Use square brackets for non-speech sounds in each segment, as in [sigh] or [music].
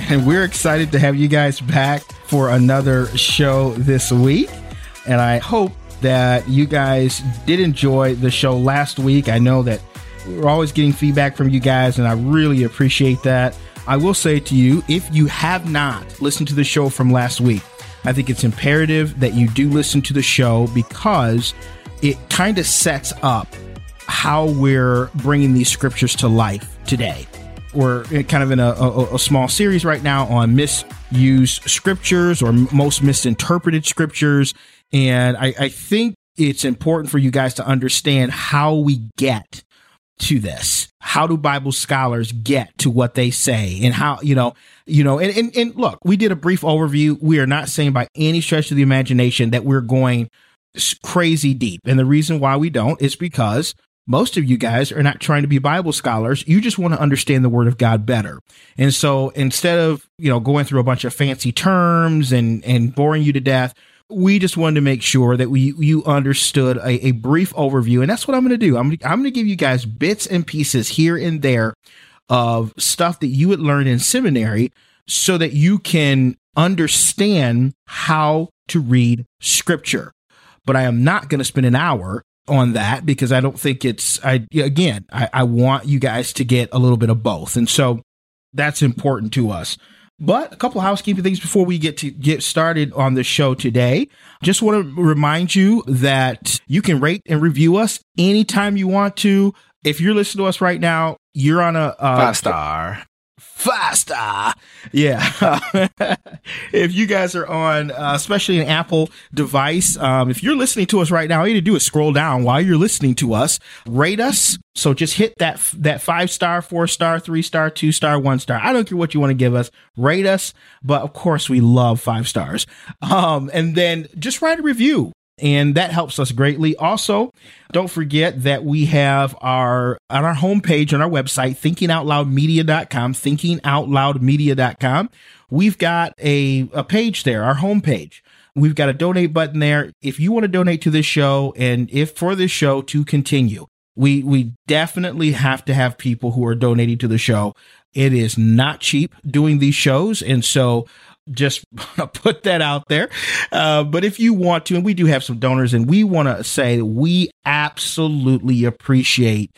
[laughs] and we're excited to have you guys back for another show this week. And I hope that you guys did enjoy the show last week. I know that we're always getting feedback from you guys, and I really appreciate that. I will say to you, if you have not listened to the show from last week, I think it's imperative that you do listen to the show because it kind of sets up how we're bringing these scriptures to life today we're kind of in a, a, a, small series right now on misused scriptures or most misinterpreted scriptures. And I, I think it's important for you guys to understand how we get to this. How do Bible scholars get to what they say and how, you know, you know, and, and, and look, we did a brief overview. We are not saying by any stretch of the imagination that we're going crazy deep. And the reason why we don't is because most of you guys are not trying to be Bible scholars. You just want to understand the word of God better. And so instead of, you know, going through a bunch of fancy terms and, and boring you to death, we just wanted to make sure that we, you understood a, a brief overview. And that's what I'm going to do. I'm, I'm going to give you guys bits and pieces here and there of stuff that you would learn in seminary so that you can understand how to read scripture. But I am not going to spend an hour on that because I don't think it's I again I, I want you guys to get a little bit of both and so that's important to us. But a couple housekeeping things before we get to get started on the show today. Just want to remind you that you can rate and review us anytime you want to. If you're listening to us right now, you're on a uh, five star faster. Yeah. [laughs] if you guys are on, uh, especially an Apple device, um, if you're listening to us right now, all you need to do is scroll down while you're listening to us, rate us. So just hit that, that five star, four star, three star, two star, one star. I don't care what you want to give us. Rate us. But of course, we love five stars. Um, and then just write a review and that helps us greatly. Also, don't forget that we have our on our homepage on our website, thinkingoutloudmedia.com, thinkingoutloudmedia.com. We've got a, a page there, our homepage. We've got a donate button there. If you want to donate to this show and if for this show to continue, we we definitely have to have people who are donating to the show. It is not cheap doing these shows, and so just [laughs] want to put that out there. Uh, but if you want to, and we do have some donors, and we want to say we absolutely appreciate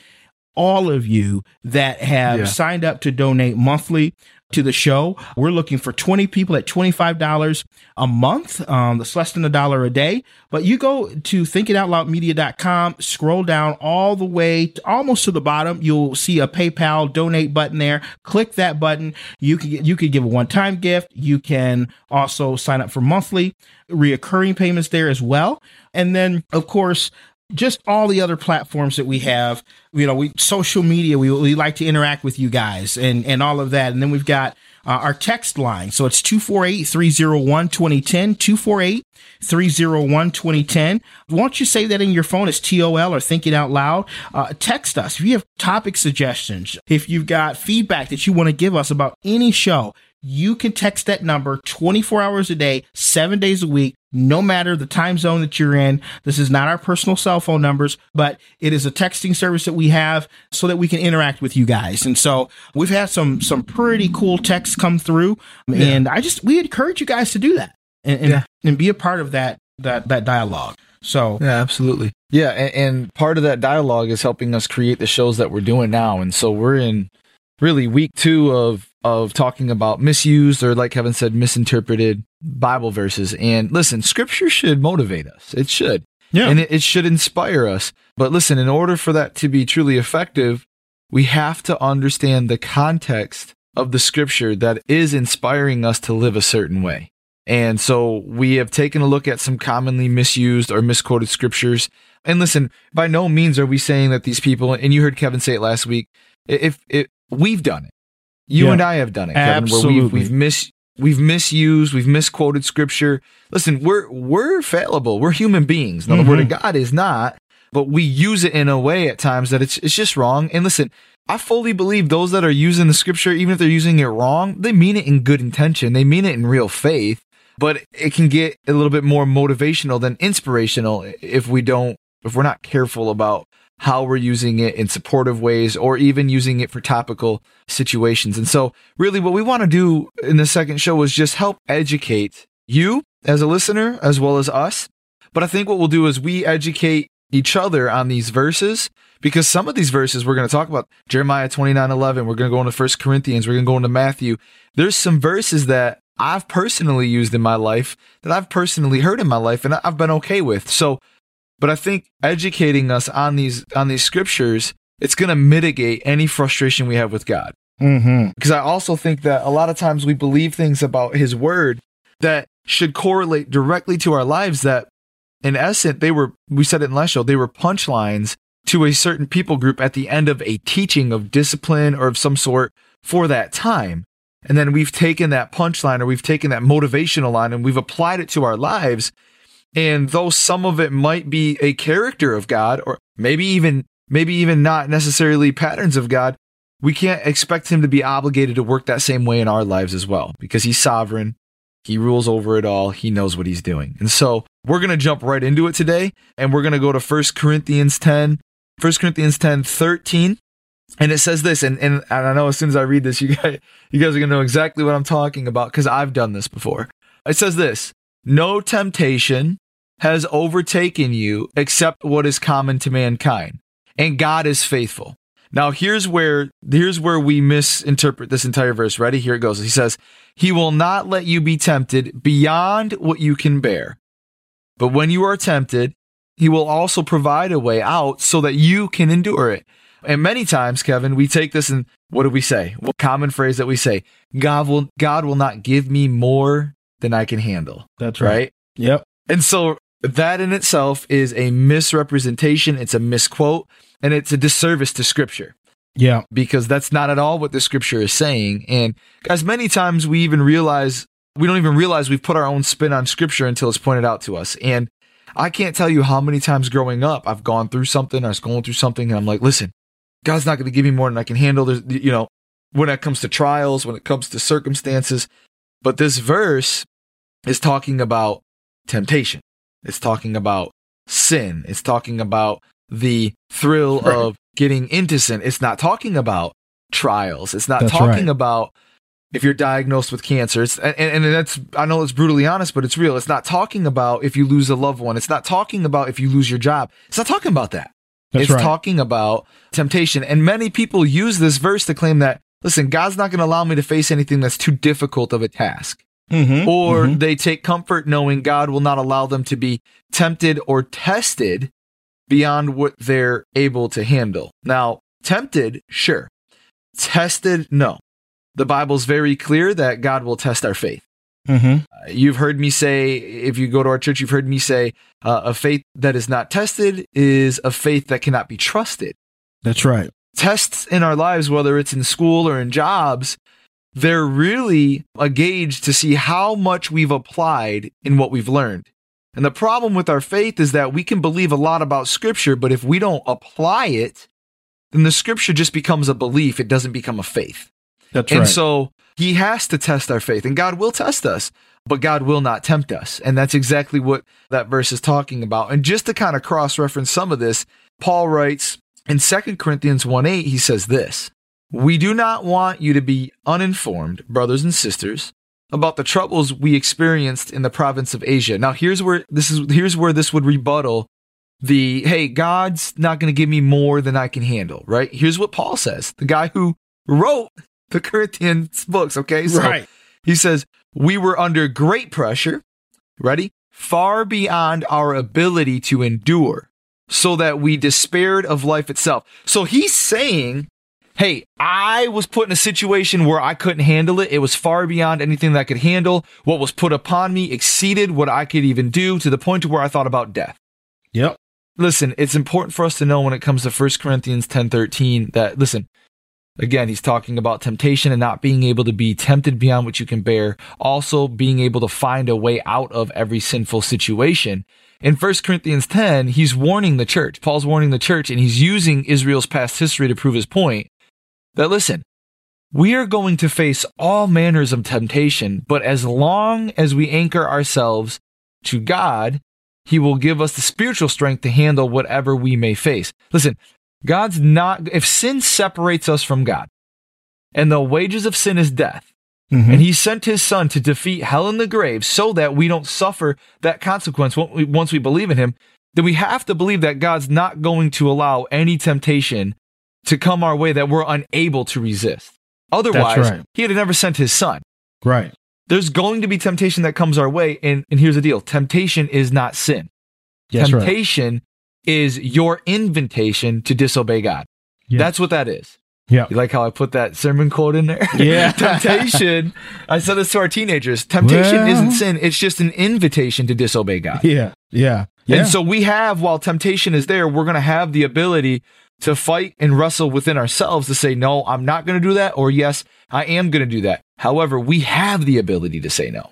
all of you that have yeah. signed up to donate monthly to the show. We're looking for 20 people at $25 a month. Um, that's less than a dollar a day. But you go to thinkingoutloudmedia.com, scroll down all the way to, almost to the bottom. You'll see a PayPal donate button there. Click that button. You can you can give a one time gift. You can also sign up for monthly reoccurring payments there as well. And then, of course, just all the other platforms that we have. You know, we social media. We, we like to interact with you guys and and all of that. And then we've got uh, our text line. So it's 248-301-2010, 248-301-2010. Why don't you say that in your phone as TOL or thinking out loud? Uh, text us if you have topic suggestions, if you've got feedback that you want to give us about any show, you can text that number 24 hours a day, seven days a week, no matter the time zone that you're in. This is not our personal cell phone numbers, but it is a texting service that we have so that we can interact with you guys. And so we've had some, some pretty cool texts come through. Yeah. And I just, we encourage you guys to do that and, and, yeah. and be a part of that, that, that dialogue. So yeah, absolutely. Yeah. And, and part of that dialogue is helping us create the shows that we're doing now. And so we're in really week two of of talking about misused or like Kevin said, misinterpreted Bible verses. And listen, scripture should motivate us. It should. Yeah. And it, it should inspire us. But listen, in order for that to be truly effective, we have to understand the context of the scripture that is inspiring us to live a certain way. And so we have taken a look at some commonly misused or misquoted scriptures. And listen, by no means are we saying that these people, and you heard Kevin say it last week, if, if we've done it, you Yeah. and I have done it, Kevin, Absolutely. where we've, we've mis, we've misused, we've misquoted scripture. Listen, we're, we're fallible. We're human beings. Now, the word of Mm-hmm. God is not, but we use it in a way at times that it's, it's just wrong. And listen, I fully believe those that are using the scripture, even if they're using it wrong, they mean it in good intention. They mean it in real faith, but it can get a little bit more motivational than inspirational if we don't, if we're not careful about how we're using it in supportive ways or even using it for topical situations. And so really what we want to do in the second show is just help educate you as a listener as well as us. But I think what we'll do is we educate each other on these verses because some of these verses we're going to talk about Jeremiah 29 11, we're going to go into First Corinthians, we're going to go into Matthew. There's some verses that I've personally used in my life that I've personally heard in my life and I've been okay with. So, but I think educating us on these on these scriptures, it's going to mitigate any frustration we have with God Mm-hmm. because I also think that a lot of times we believe things about his word that should correlate directly to our lives that in essence they were we said it in last show they were punchlines to a certain people group at the end of a teaching of discipline or of some sort for that time and then we've taken that punchline or we've taken that motivational line and we've applied it to our lives and though some of it might be a character of God or maybe even maybe even not necessarily patterns of God we can't expect him to be obligated to work that same way in our lives as well because he's sovereign. He rules over it all. He knows what he's doing. And so we're going to jump right into it today and we're going to go to 1 Corinthians 10, 1 Corinthians 10, 13. And it says this, and, and, and I know as soon as I read this, you guys, you guys are going to know exactly what I'm talking about because I've done this before. It says this, no temptation has overtaken you except what is common to mankind and God is faithful. Now here's where here's where we misinterpret this entire verse. Ready? Here it goes. He says, "He will not let you be tempted beyond what you can bear. But when you are tempted, he will also provide a way out so that you can endure it." And many times, Kevin, we take this and what do we say? What common phrase that we say? God will God will not give me more than I can handle. That's right. Right? Yep. And so that in itself is a misrepresentation, it's a misquote, and it's a disservice to scripture Yeah. because that's not at all what the scripture is saying. And guys, many times we even realize we don't even realize we've put our own spin on scripture until it's pointed out to us. And I can't tell you how many times growing up I've gone through something, I was going through something, and I'm like, listen, God's not going to give me more than I can handle. There's, you know, when it comes to trials, when it comes to circumstances. But this verse is talking about temptation. It's talking about sin. It's talking about the thrill Right. of getting into sin. It's not talking about trials. It's not That's talking right. about if you're diagnosed with cancer. It's, and, and that's, I know it's brutally honest, but it's real. It's not talking about if you lose a loved one. It's not talking about if you lose your job. It's not talking about that. That's it's right. talking about temptation. And many people use this verse to claim that, listen, God's not going to allow me to face anything that's too difficult of a task. Mm-hmm. Or they take comfort knowing God will not allow them to be tempted or tested beyond what they're able to handle. Now, tempted, sure. Tested, no. The Bible's very clear that God will test our faith. Mm-hmm. Uh, You've heard me say, if you go to our church, you've heard me say, uh, a faith that is not tested is a faith that cannot be trusted. That's right. Tests in our lives, whether it's in school or in jobs, they're really a gauge to see how much we've applied in what we've learned. And the problem with our faith is that we can believe a lot about scripture, but if we don't apply it, then the scripture just becomes a belief. It doesn't become a faith. That's And right. so he has to test our faith, and God will test us, but God will not tempt us. And that's exactly what that verse is talking about. And just to kind of cross reference some of this, Paul writes in 2 Corinthians 1 8, he says this We do not want you to be uninformed, brothers and sisters, about the troubles we experienced in the province of Asia. Now here's where this is here's where this would rebuttal the hey, God's not going to give me more than I can handle, right? Here's what Paul says. The guy who wrote the Corinthians books, okay? So right. he says, We were under great pressure, ready? far beyond our ability to endure, so that we despaired of life itself. So he's saying, Hey, I was put in a situation where I couldn't handle it. It was far beyond anything that I could handle. What was put upon me exceeded what I could even do to the point to where I thought about death. Yep. Listen, it's important for us to know when it comes to 1 Corinthians 10:13 that listen, Again, he's talking about temptation and not being able to be tempted beyond what you can bear. Also being able to find a way out of every sinful situation. In 1 Corinthians 10, he's warning the church. Paul's warning the church and he's using Israel's past history to prove his point that listen, we are going to face all manners of temptation, but as long as we anchor ourselves to God, he will give us the spiritual strength to handle whatever we may face. Listen, God's not, if sin separates us from God and the wages of sin is death, mm-hmm. and he sent his son to defeat hell in the grave so that we don't suffer that consequence once we believe in him, then we have to believe that God's not going to allow any temptation to come our way that we're unable to resist. Otherwise, right. he had never sent his son. Right. There's going to be temptation that comes our way. And, and here's the deal temptation is not sin. Yes, temptation right is your invitation to disobey God. Yeah. That's what that is. Yeah. You like how I put that sermon quote in there? Yeah. [laughs] temptation. I said this to our teenagers. Temptation well, isn't sin. It's just an invitation to disobey God. Yeah. Yeah. Yeah. And so we have, while temptation is there, we're going to have the ability to fight and wrestle within ourselves to say, no, I'm not going to do that. Or yes, I am going to do that. However, we have the ability to say no.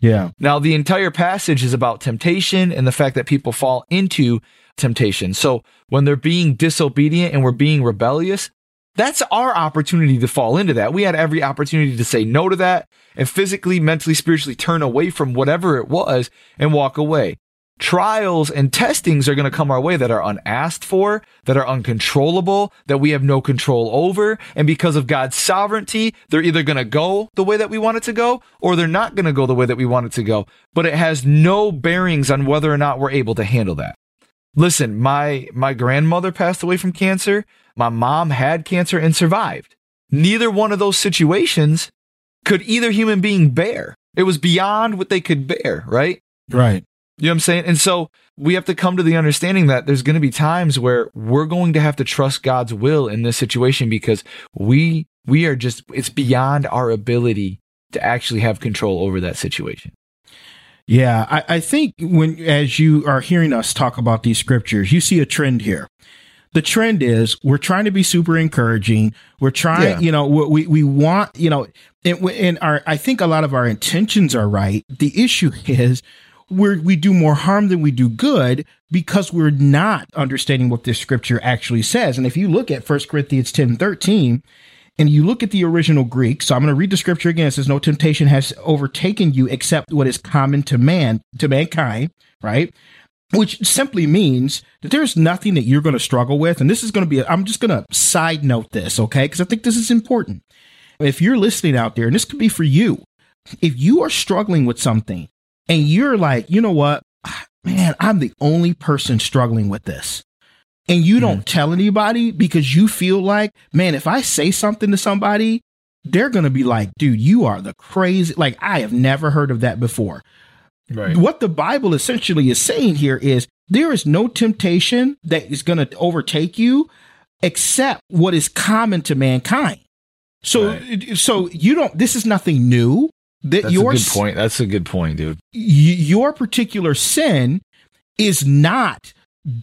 Yeah. Now, the entire passage is about temptation and the fact that people fall into temptation. So when they're being disobedient and we're being rebellious, that's our opportunity to fall into that. We had every opportunity to say no to that and physically, mentally, spiritually turn away from whatever it was and walk away. Trials and testings are going to come our way that are unasked for, that are uncontrollable, that we have no control over. And because of God's sovereignty, they're either going to go the way that we want it to go or they're not going to go the way that we want it to go. But it has no bearings on whether or not we're able to handle that. Listen, my my grandmother passed away from cancer. My mom had cancer and survived. Neither one of those situations could either human being bear. It was beyond what they could bear, right? Right. You know what I'm saying? And so we have to come to the understanding that there's going to be times where we're going to have to trust God's will in this situation because we we are just it's beyond our ability to actually have control over that situation. Yeah, I, I think when as you are hearing us talk about these scriptures, you see a trend here the trend is we're trying to be super encouraging. We're trying, yeah. you know, we, we want, you know, and, and our, I think a lot of our intentions are right. The issue [laughs] is we we do more harm than we do good because we're not understanding what this scripture actually says. And if you look at 1 Corinthians 10 13, and you look at the original Greek, so I'm going to read the scripture again. It says, No temptation has overtaken you except what is common to man, to mankind, right? Which simply means that there's nothing that you're going to struggle with. And this is going to be, I'm just going to side note this, okay? Because I think this is important. If you're listening out there, and this could be for you, if you are struggling with something and you're like, you know what, [sighs] man, I'm the only person struggling with this and you don't mm. tell anybody because you feel like, man, if I say something to somebody, they're going to be like, dude, you are the crazy. Like, I have never heard of that before. Right. What the Bible essentially is saying here is there is no temptation that is going to overtake you except what is common to mankind. So, right. so you don't, this is nothing new. That That's your, a good point. That's a good point, dude. Your particular sin is not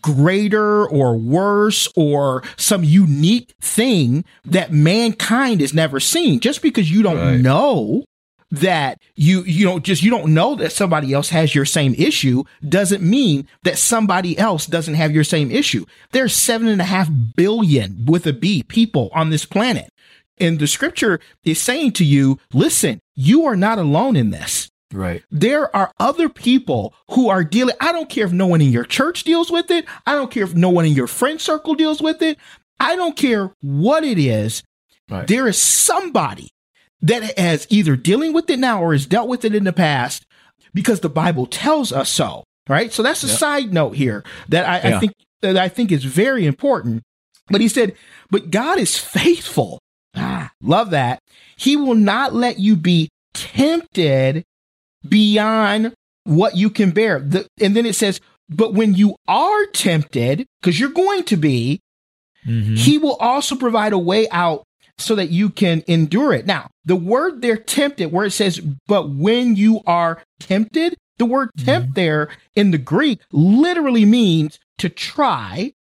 greater or worse or some unique thing that mankind has never seen. Just because you don't right. know that you you don't just you don't know that somebody else has your same issue doesn't mean that somebody else doesn't have your same issue. There's seven and a half billion with a B people on this planet. And the scripture is saying to you, listen, you are not alone in this. Right. There are other people who are dealing. I don't care if no one in your church deals with it. I don't care if no one in your friend circle deals with it. I don't care what it is. Right. There is somebody that has either dealing with it now or has dealt with it in the past because the Bible tells us so. Right. So that's a side note here that I, yeah. I think that I think is very important. But he said, but God is faithful. Ah, love that. He will not let you be tempted beyond what you can bear. The, and then it says, but when you are tempted, because you're going to be, Mhm. he will also provide a way out so that you can endure it. Now, the word they're tempted, where it says, but when you are tempted, the word tempt there in the Greek literally means to try,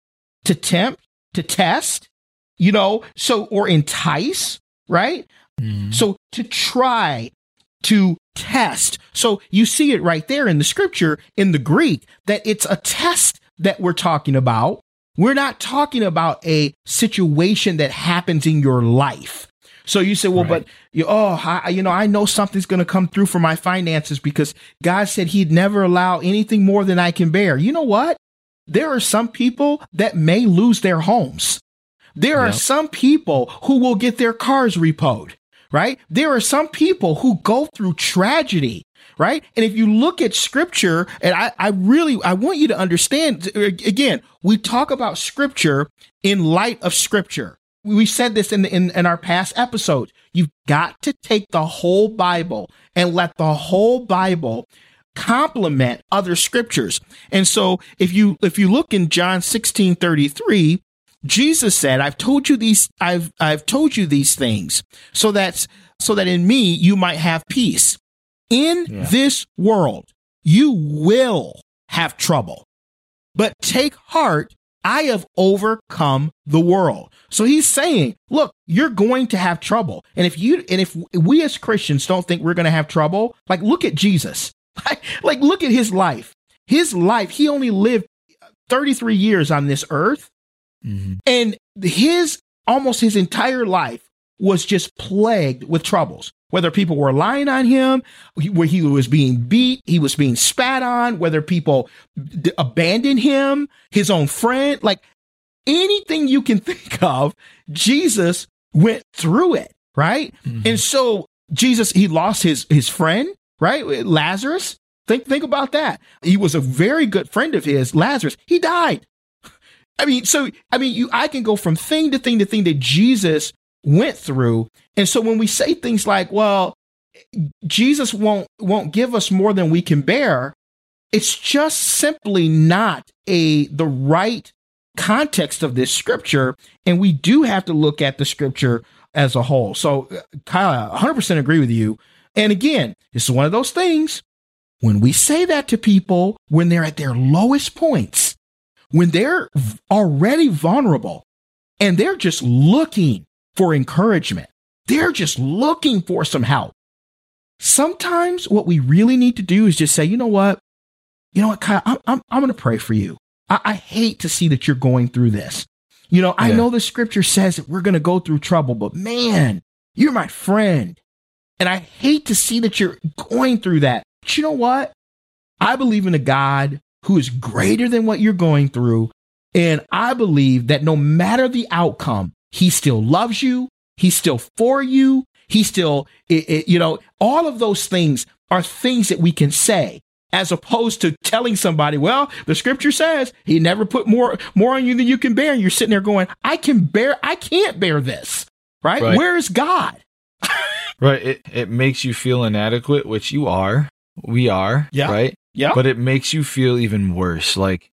to tempt, to test, you know, so, or entice, right? Mhm. So to try, to test. So you see it right there in the scripture in the Greek that it's a test that we're talking about. We're not talking about a situation that happens in your life. So you say, well, Right. but you, oh, I, you know, I know something's going to come through for my finances because God said He'd never allow anything more than I can bear. You know what? There are some people that may lose their homes. There are Yep. some people who will get their cars repoed, right? There are some people who go through tragedy, right? And if you look at scripture, and I, I really, I want you to understand again, we talk about scripture in light of scripture. We said this in, in, in our past episodes. You've got to take the whole Bible and let the whole Bible complement other scriptures. And so if you if you look in John 16 33, Jesus said, I've told you these, I've I've told you these things so that so that in me you might have peace. In Yeah. this world, you will have trouble. But take heart, I have overcome the world. So he's saying, look, you're going to have trouble. And if you and if we as Christians don't think we're going to have trouble, like look at Jesus. [laughs] like look at his life. His life, he only lived 33 years on this earth Mhm. and his almost his entire life was just plagued with troubles. Whether people were lying on him, where he was being beat, he was being spat on, whether people d- abandoned him, his own friend, like anything you can [laughs] think of, Jesus went through it, right? And so Jesus, he lost his his friend, right? Lazarus. Think think about that. He was a very good friend of his, Lazarus. He died. I mean, so I mean, you I can go from thing to thing to thing that Jesus went through. And so when we say things like, well, Jesus won't won't give us more than we can bear, it's just simply not a the right context of this scripture and we do have to look at the scripture as a whole. So uh, Kyle, 100% agree with you. And again, this is one of those things when we say that to people when they're at their lowest points, when they're already vulnerable and they're just looking for encouragement, they're just looking for some help. Sometimes what we really need to do is just say, you know what? You know what, Kyle, I'm, I'm, I'm going to pray for you. I, I hate to see that you're going through this. You know, I know the scripture says that we're going to go through trouble, but man, you're my friend. And I hate to see that you're going through that. But you know what? I believe in a God who is greater than what you're going through. And I believe that no matter the outcome, he still loves you. He's still for you. He still, it, it- you know, all of those things are things that we can say as opposed to telling somebody, well, the scripture says he never put more, more on you than you can bear. And you're sitting there going, I can bear, I can't bear this. Right? Right. Where is God? Right. It it makes you feel inadequate, which you are. We are. Yeah. Right. Yeah. But it makes you feel even worse. Like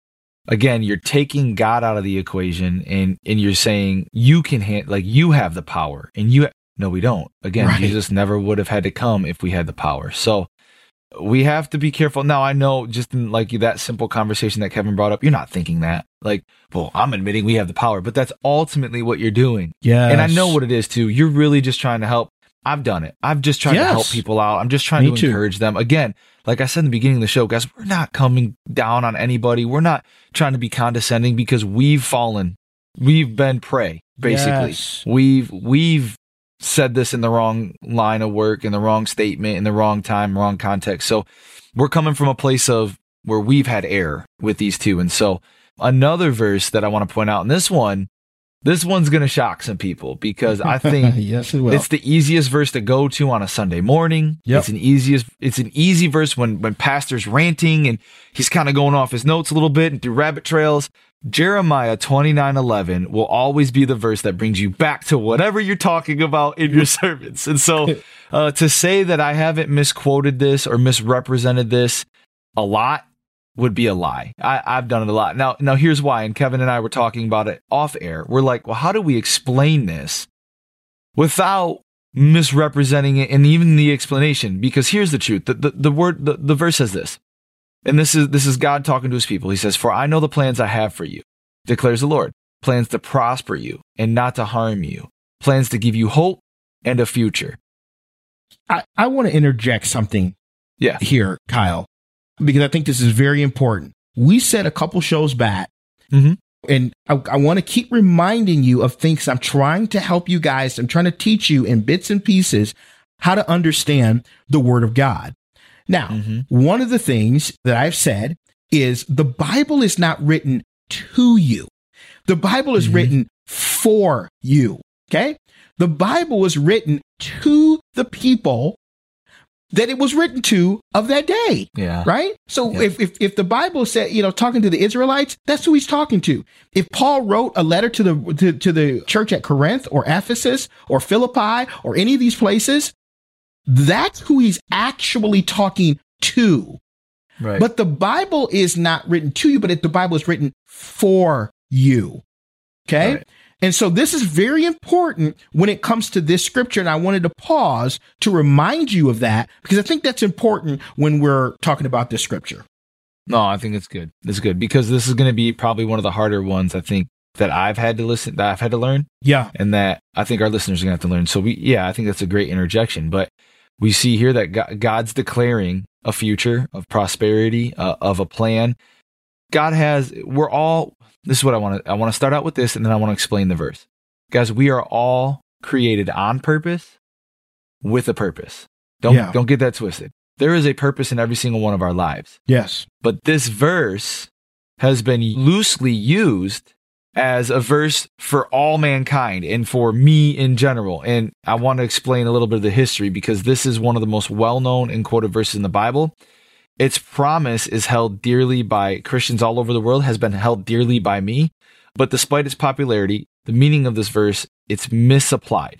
again, you're taking God out of the equation and and you're saying you can hand like you have the power and you no we don't. Again, Right. Jesus never would have had to come if we had the power. So we have to be careful. Now I know just in like that simple conversation that Kevin brought up, you're not thinking that. Like, well, I'm admitting we have the power, but that's ultimately what you're doing. yeah. And I know what it is too. You're really just trying to help. I've done it. I've just tried to help people out. I'm just trying Me to too. encourage them. Again, like I said in the beginning of the show, guys, we're not coming down on anybody. We're not trying to be condescending because we've fallen. We've been prey, basically. Yes. We've we've said this in the wrong line of work, in the wrong statement, in the wrong time, wrong context. So we're coming from a place of where we've had error with these two. And so another verse that I want to point out in this one, this one's going to shock some people because I think [laughs] yes, it will. it's the easiest verse to go to on a Sunday morning. Yep. It's an easiest it's an easy verse when when pastor's ranting and he's kind of going off his notes a little bit and through rabbit trails. Jeremiah 29:11 will always be the verse that brings you back to whatever you're talking about in your sermons. And so [laughs] uh, to say that I haven't misquoted this or misrepresented this, a lot would be a lie. I, I've done it a lot. Now, now here's why. And Kevin and I were talking about it off air. We're like, well, how do we explain this without misrepresenting it and even the explanation? Because here's the truth. The, the, the word, the, the verse says this. And this is, this is God talking to his people. He says, for I know the plans I have for you, declares the Lord, plans to prosper you and not to harm you, plans to give you hope and a future. I, I want to interject something Yeah. here, Kyle, because I think this is very important. We said a couple shows back, Mhm. and I, I want to keep reminding you of things I'm trying to help you guys. I'm trying to teach you in bits and pieces how to understand the Word of God. Now, Mhm. one of the things that I've said is the Bible is not written to you. The Bible is Mhm. written for you. Okay. The Bible was written to the people that it was written to of that day. Yeah. Right? So Yeah. if, if if the Bible said, you know, talking to the Israelites, that's who he's talking to. If Paul wrote a letter to the to, to the church at Corinth or Ephesus or Philippi or any of these places, that's who he's actually talking to. Right. But the Bible is not written to you, but it, the Bible is written for you. Okay. Right. And so this is very important when it comes to this scripture. And I wanted to pause to remind you of that because I think that's important when we're talking about this scripture. No, I think it's good. It's good because this is going to be probably one of the harder ones I think that I've had to listen, that I've had to learn, Yeah. and that I think our listeners are going to have to learn. So we, yeah, I think that's a great interjection. But we see here that God's declaring a future of prosperity, uh, of a plan. God has. We're all. This is what I want to. I want to start out with this, and then I want to explain the verse, guys. We are all created on purpose, with a purpose. Don't Yeah. don't get that twisted. There is a purpose in every single one of our lives. Yes. But this verse has been loosely used as a verse for all mankind and for me in general. And I want to explain a little bit of the history because this is one of the most well known and quoted verses in the Bible. Its promise is held dearly by Christians all over the world, has been held dearly by me. But despite its popularity, the meaning of this verse, it's misapplied.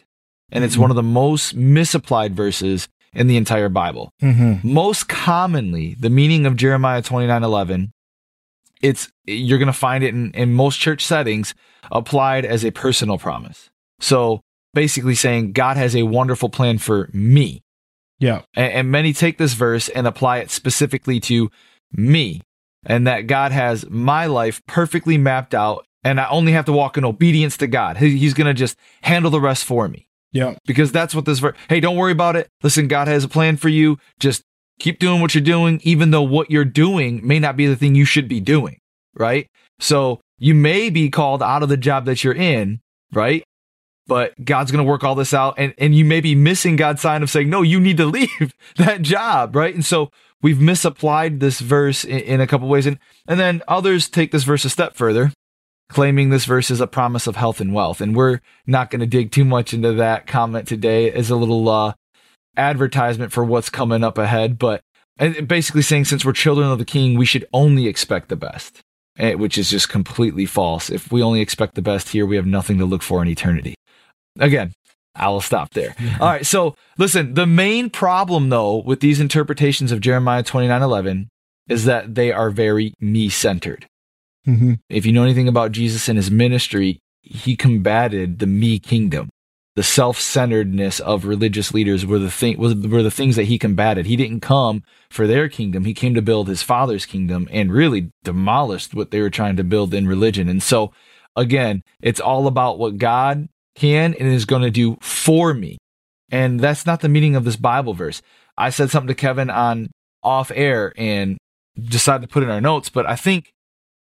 And it's Mhm. one of the most misapplied verses in the entire Bible Mm-hmm. most commonly the meaning of jeremiah 29 11 it's you're going to find it in, in most church settings applied as a personal promise so basically saying god has a wonderful plan for me Yeah. and, and many take this verse and apply it specifically to me and that god has my life perfectly mapped out and i only have to walk in obedience to god He- he's going to just handle the rest for me Yeah. because that's what this verse. Hey, don't worry about it. Listen, God has a plan for you. Just keep doing what you're doing, even though what you're doing may not be the thing you should be doing. Right. So you may be called out of the job that you're in. Right. But God's going to work all this out. And, and you may be missing God's sign of saying, no, you need to [laughs] leave that job. Right. And so we've misapplied this verse in, in a couple ways. And, and then others take this verse a step further claiming this verse is a promise of health and wealth. And we're not going to dig too much into that comment today as a little uh, advertisement for what's coming up ahead. But and basically saying since we're children of the king, we should only expect the best, eh, which is just completely false. If we only expect the best here, we have nothing to look for in eternity. Again, I will stop there. [laughs] All right. So listen, the main problem though with these interpretations of Jeremiah 29 11 is that they are very me centered Mm-hmm. if you know anything about Jesus and his ministry, he combated the me kingdom. The self-centeredness of religious leaders were the thing was were the things that he combated. He didn't come for their kingdom. He came to build his father's kingdom and really demolished what they were trying to build in religion. And so again, it's all about what God can and is going to do for me. And that's not the meaning of this Bible verse. I said something to Kevin on off air and decided to put in our notes, but I think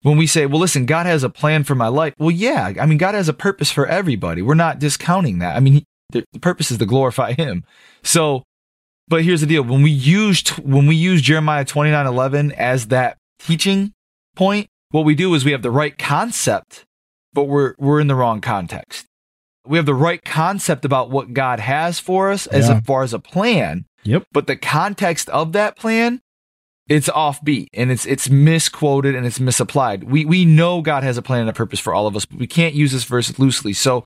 when we say, well, listen, God has a plan for my life. Well, yeah, I mean, God has a purpose for everybody. We're not discounting that. I mean, he, the, the purpose is to glorify Him. So, but here's the deal: when we use when we use Jeremiah twenty nine eleven as that teaching point, what we do is we have the right concept, but we're we're in the wrong context. We have the right concept about what God has for us as Yeah. far as a plan, Yep. but the context of that plan it's offbeat and it's it's misquoted and it's misapplied. We we know God has a plan and a purpose for all of us, but we can't use this verse loosely. So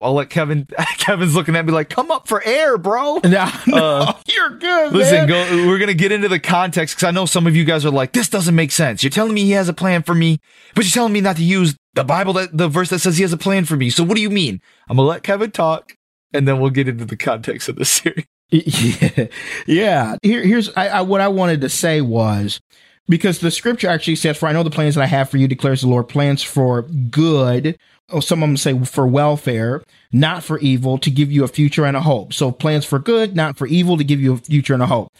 I'll let Kevin. [laughs] Kevin's looking at me like, "Come up for air, bro." [laughs] No, no, Uh, you're good. Listen, man. go, we're gonna get into the context because I know some of you guys are like, "This doesn't make sense." You're telling me he has a plan for me, but you're telling me not to use the Bible, that the verse that says he has a plan for me. So what do you mean? I'm gonna let Kevin talk, and then we'll get into the context of the series. yeah, [laughs] [laughs] yeah. Here, here's I, I, what I wanted to say was because the scripture actually says, "For I know the plans that I have for you," declares the Lord, plans for good. Or some of them say for welfare, not for evil, to give you a future and a hope. So plans for good, not for evil, to give you a future and a hope.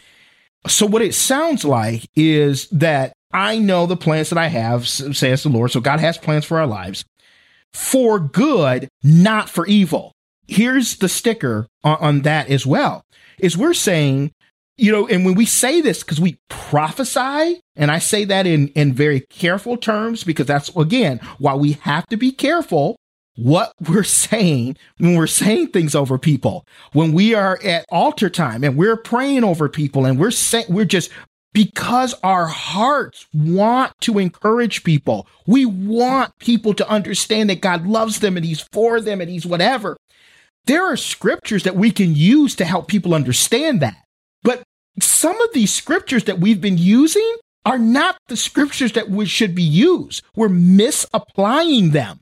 So what it sounds like is that I know the plans that I have, says the Lord. So God has plans for our lives for good, not for evil. Here's the sticker on, on that as well. Is we're saying, you know, and when we say this, because we prophesy, and I say that in, in very careful terms, because that's again why we have to be careful what [laughs] we're saying when we're saying things over people. When we are at altar time and we're praying over people and we're saying we're just because our hearts want to encourage people. We want people to understand that God loves them and He's for them and He's whatever. There are scriptures that we can use to help people understand that. But some of these scriptures that we've been using are not the scriptures that we should be used. We're misapplying them.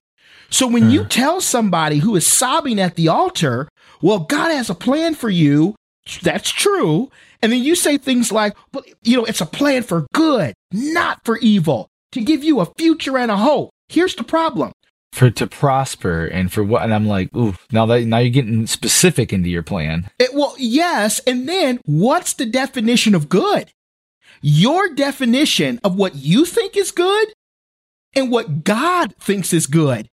So when you hmm. tell somebody who is sobbing at the altar, well, God has a plan for you, that's true. And then you say things like, well, you know, it's a plan for good, not for evil, to give you a future and a hope. Here's the problem. For to prosper and for what? And I'm like, ooh, now that now you're getting specific into your plan. It, well, yes. And then what's the definition of good? Your definition of what you think is good and what God thinks is good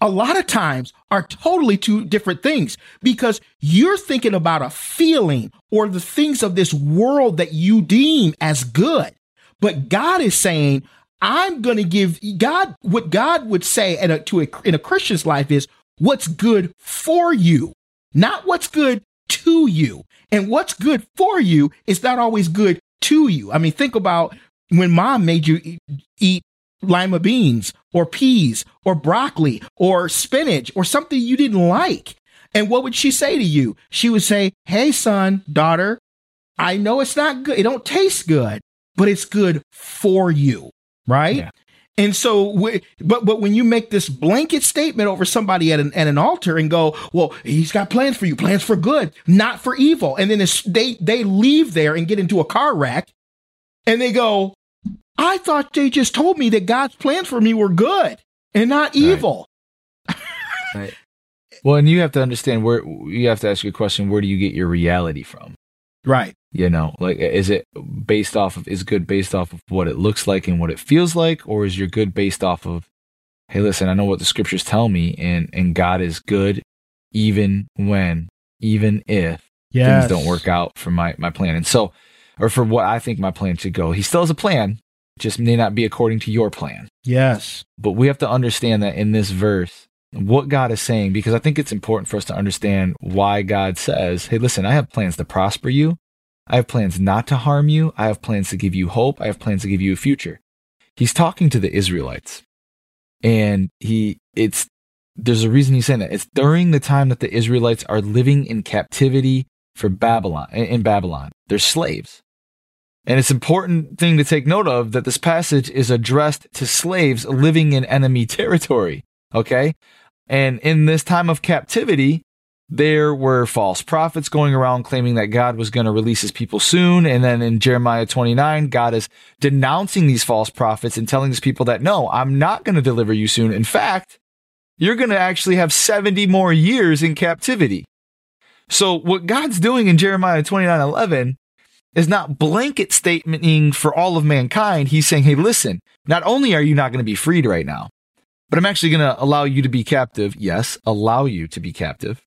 a lot of times are totally two different things because you're thinking about a feeling or the things of this world that you deem as good. But God is saying, I'm going to give God what God would say a, to a, in a Christian's life is what's good for you, not what's good to you. And what's good for you is not always good to you. I mean, think about when mom made you eat lima beans or peas or broccoli or spinach or something you didn't like. And what would she say to you? She would say, Hey, son, daughter, I know it's not good. It don't taste good, but it's good for you. Right. Yeah. And so, we- but but when you make this blanket statement over somebody at an at an altar and go, well, he's got plans for you, plans for good, not for evil, and then they they leave there and get into a car wreck, and they go, I thought they just told me that God's plans for me were good and not evil. Well, and you have to understand where you have to ask your question: Where do you get your reality from? Right. You know, like is it based off of is good based off of what it looks like and what it feels like, or is your good based off of, hey, listen, I know what the scriptures tell me, and and God is good, even when, even if things don't work out for my my plan, and so, or for what I think my plan should go. He still has a plan, just may not be according to your plan. Yes. But we have to understand that in this verse, what God is saying, because I think it's important for us to understand why God says, Hey, listen, I have plans to prosper you. I have plans not to harm you. I have plans to give you hope. I have plans to give you a future. He's talking to the Israelites. And he, it's, there's a reason he's saying that. It's during the time that the Israelites are living in captivity for Babylon, in Babylon. They're slaves. And it's important thing to take note of that this passage is addressed to slaves living in enemy territory. Okay. And in this time of captivity, there were false prophets going around claiming that God was going to release his people soon. And then in Jeremiah 29, God is denouncing these false prophets and telling his people that, no, I'm not going to deliver you soon. In fact, you're going to actually have 70 more years in captivity. So what God's doing in Jeremiah 29, 11 is not blanket statementing for all of mankind. He's saying, hey, listen, not only are you not going to be freed right now, but I'm actually going to allow you to be captive. Yes, allow you to be captive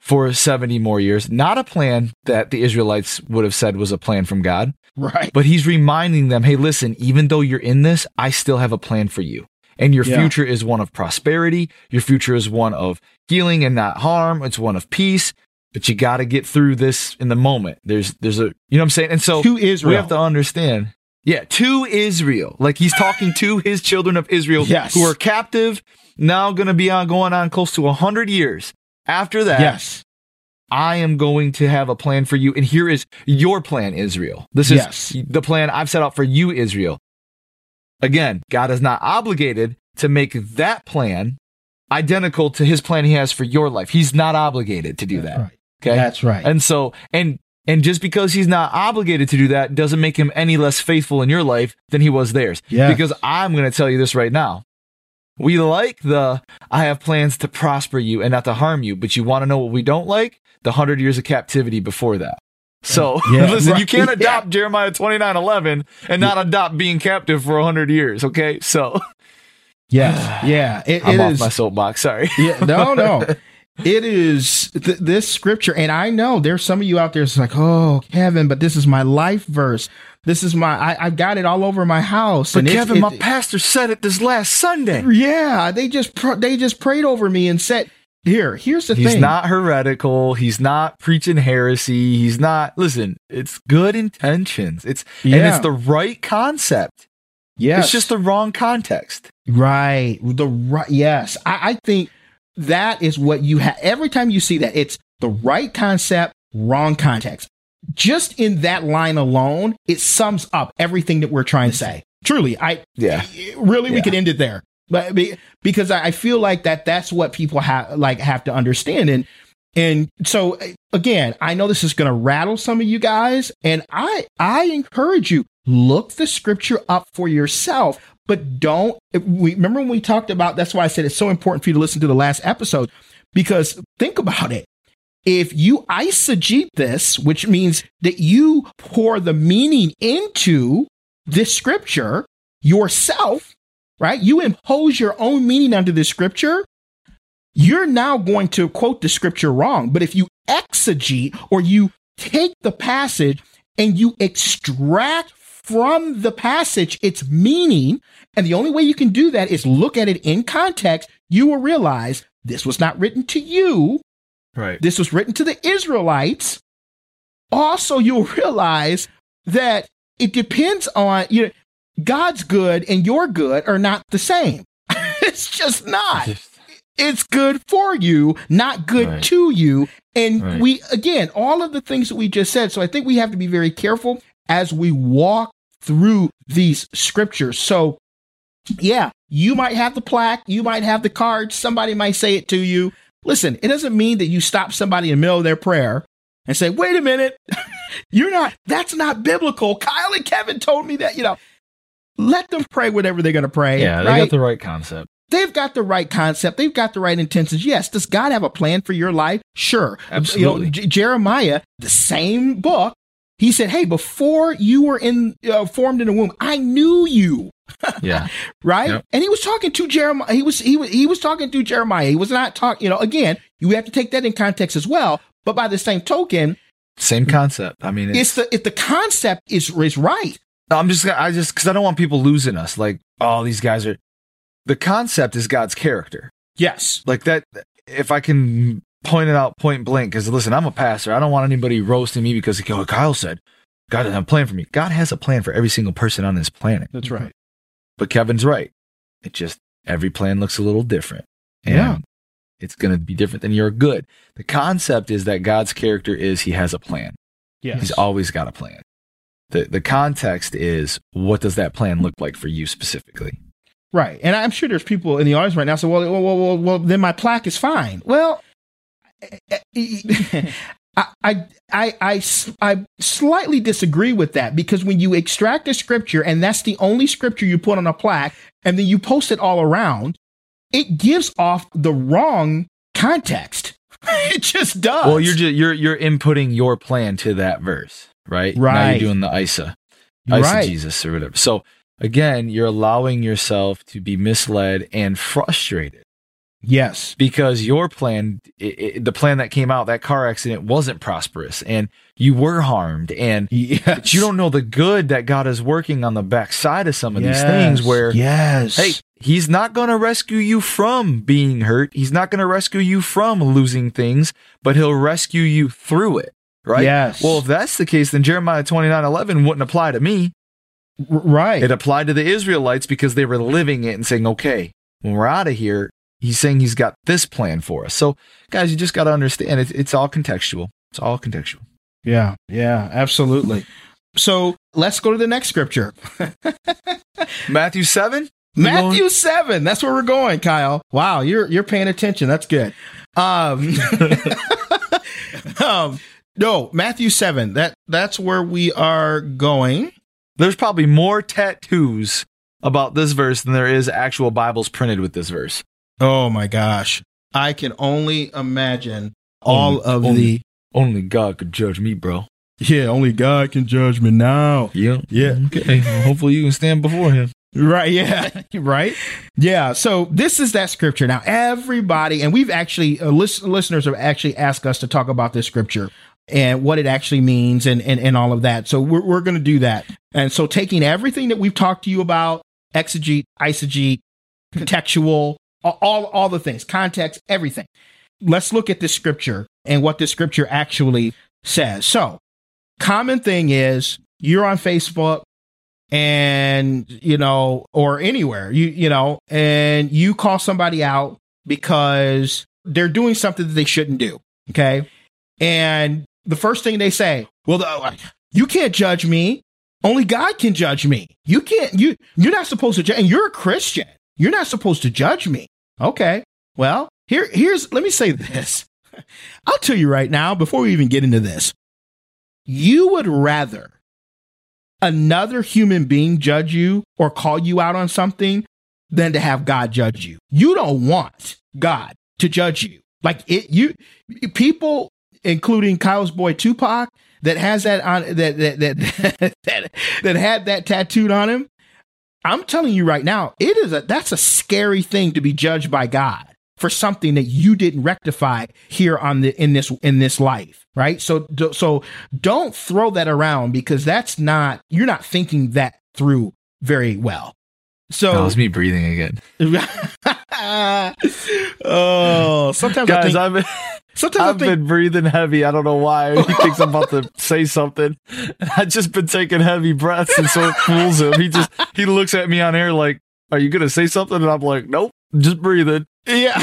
for 70 more years. Not a plan that the Israelites would have said was a plan from God, Right. but he's reminding them, hey, listen, even though you're in this, I still have a plan for you. And your Yeah. future is one of prosperity. Your future is one of healing and not harm. It's one of peace. But you got to get through this in the moment. There's, there's a, you know what I'm saying? And so To Israel. we have to understand. Yeah, to Israel. Like he's talking to his children of Israel Yes. who are captive, now going to be on going on close to 100 years. After that, Yes. I am going to have a plan for you. And here is your plan, Israel. This is Yes. the plan I've set out for you, Israel. Again, God is not obligated to make that plan identical to his plan he has for your life. He's not obligated to do that. Right. Okay. That's right. And so, and, and just because he's not obligated to do that doesn't make him any less faithful in your life than he was theirs. Yes. Because I'm going to tell you this right now. We like the I have plans to prosper you and not to harm you, but you want to know what we don't like? The hundred years of captivity before that. Uh, so Yeah, [laughs] listen, you can't yeah. [laughs] adopt Jeremiah twenty nine eleven and not adopt being captive for a hundred years. Okay, so yes. [sighs] Yeah. It, I'm it off is- my soapbox. Sorry. yeah, no, no. [laughs] It is th- this scripture, and I know there's some of you out there. It's like, oh, Kevin, but this is my life verse. This is my. I, I've got it all over my house. But Kevin, my it- pastor said it this last Sunday. yeah, they just pr- they just prayed over me and said, here, here's the He's thing. He's not heretical. He's not preaching heresy. He's not. Listen, it's good intentions. It's and it's the right concept. Yeah, It's just the wrong context. Right. The right. Yes. I, I think that is what you have. Every time you see that, it's the right concept, wrong context. Just in that line alone, it sums up everything that we're trying to say. Truly, I Yeah. really we could end it there, but be- because I I feel like that that's what people have like have to understand and. And so again, I know this is going to rattle some of you guys and I I encourage you look the scripture up for yourself, but don't we remember when we talked about that's why I said it's so important for you to listen to the last episode because think about it. If you eisegete this, which means that you pour the meaning into this scripture yourself, right? You impose your own meaning onto this scripture. You're now going to quote the scripture wrong. But if you exegete or you take the passage and you extract from the passage its meaning, and the only way you can do that is look at it in context, you will realize this was not written to you. Right. This was written to the Israelites. Also, you'll [laughs] realize that it depends on you know, God's good and your good are not the same. [laughs] it's just not. It's good for you, not good Right. to you. And Right. we, again, all of the things that we just said. So I think we have to be very careful as we walk through these scriptures. So, yeah, you might have the plaque, you might have the card, somebody might say it to you. Listen, it doesn't mean that you stop somebody in the middle of their prayer and say, wait a minute, [laughs] you're not, that's not biblical. Kyle and Kevin told me that, you know, let them pray whatever they're going to pray. Yeah, they right? got the right concept. they've got the right concept. They've got the right intentions. Yes. Does God have a plan for your life? Sure. Absolutely. You know, J- Jeremiah, the same book, he said, Hey, before you were in, uh, formed in the womb, I knew you. [laughs] Yeah. Right. Yep. And he was talking to Jeremiah. He was, he was, he was talking to Jeremiah. He was not talking, you know, again, you have to take that in context as well. But by the same token, Same concept. I mean, it's, it's the, if the concept is, is right. I'm just, I just, because I don't want people losing us. Like, oh, these guys are. The concept is God's character. Yes. Like that. If I can point it out point blank, because listen, I'm a pastor. I don't want anybody roasting me because oh, Kyle said God doesn't have a plan for me. God has a plan for every single person on this planet. That's right. But Kevin's right. It just every plan looks a little different. And Yeah. It's going to be different than your good. The concept is that God's character is he has a plan. Yes. He's always got a plan. The the context is what does that plan look like for you specifically? Right. And I'm sure there's people in the audience right now say, well, well, well, well, well then my plaque is fine. Well, I, I, I, I, slightly disagree with that because when you extract a scripture and that's the only scripture you put on a plaque and then you post it all around, it gives off the wrong context. [laughs] it just does. Well, you're just, you're you're inputting your plan to that verse, right? Right. Now you're doing the Isa, Isa Right. Jesus or whatever. So again, you're allowing yourself to be misled and frustrated yes. because your plan, i i the plan that came out, that car accident wasn't prosperous, and you were harmed, and [laughs] Yes. you don't know the good that God is working on the backside of some of these things. Where yes. hey, he's not going to rescue you from being hurt. He's not going to rescue you from losing things, but he'll rescue you through it. Right? Yes. Well, if that's the case, then Jeremiah 29 11 wouldn't apply to me. Right. It applied to the Israelites because they were living it and saying, okay, when we're out of here, He's saying he's got this plan for us. So, guys, you just got to understand it's, it's all contextual. It's all contextual. Yeah, yeah, absolutely. So let's go to the next scripture. [laughs] Matthew 7? Matthew going- seven. That's where we're going, Kyle. Wow, you're you're paying attention. That's good. Um, [laughs] um no, Matthew seven. That that's where we are going. There's probably more tattoos about this verse than there is actual Bibles printed with this verse. Oh my gosh. I can only imagine all Only- of only- the Only God could judge me, bro. Yeah, only God can judge me now. Yeah. Yeah. Okay. Well, hopefully you can stand before him. Right, yeah, [laughs] right. Yeah, so this is that scripture. Now, everybody, and we've actually, uh, lis- listeners have actually asked us to talk about this scripture and what it actually means and, and, and all of that. So we're, we're going to do that. And so taking everything that we've talked to you about, exegete, eisegete, contextual, all, all the things, context, everything. Let's look at this scripture and what this scripture actually says. So, common thing is you're on Facebook and you know or anywhere you you know and you call somebody out because they're doing something that they shouldn't do okay? And the first thing they say well the, uh, you can't judge me. Only god can judge me. You can't you you're not supposed to judge and you're a christian. You're not supposed to judge me okay well here here's let me say this [laughs] i'll tell you right now before we even get into this you would rather another human being judge you or call you out on something than to have God judge you. You don't want God to judge you. Like it you people including Kyle's boy Tupac that has that on that that that [laughs] that, that had that tattooed on him. I'm telling you right now, it is a that's a scary thing to be judged by God for something that you didn't rectify here on the in this in this life, right? So so don't throw that around because that's not you're not thinking that through very well. That So was me breathing again. [laughs] oh, sometimes I Guys, think, I've been, sometimes I I've think been breathing heavy. I don't know why. He thinks I'm about to [laughs] say something. I've just been taking heavy breaths, and so it fools him. He just he looks at me on air like, "Are you gonna say something?" And I'm like, "Nope, just breathing." Yeah.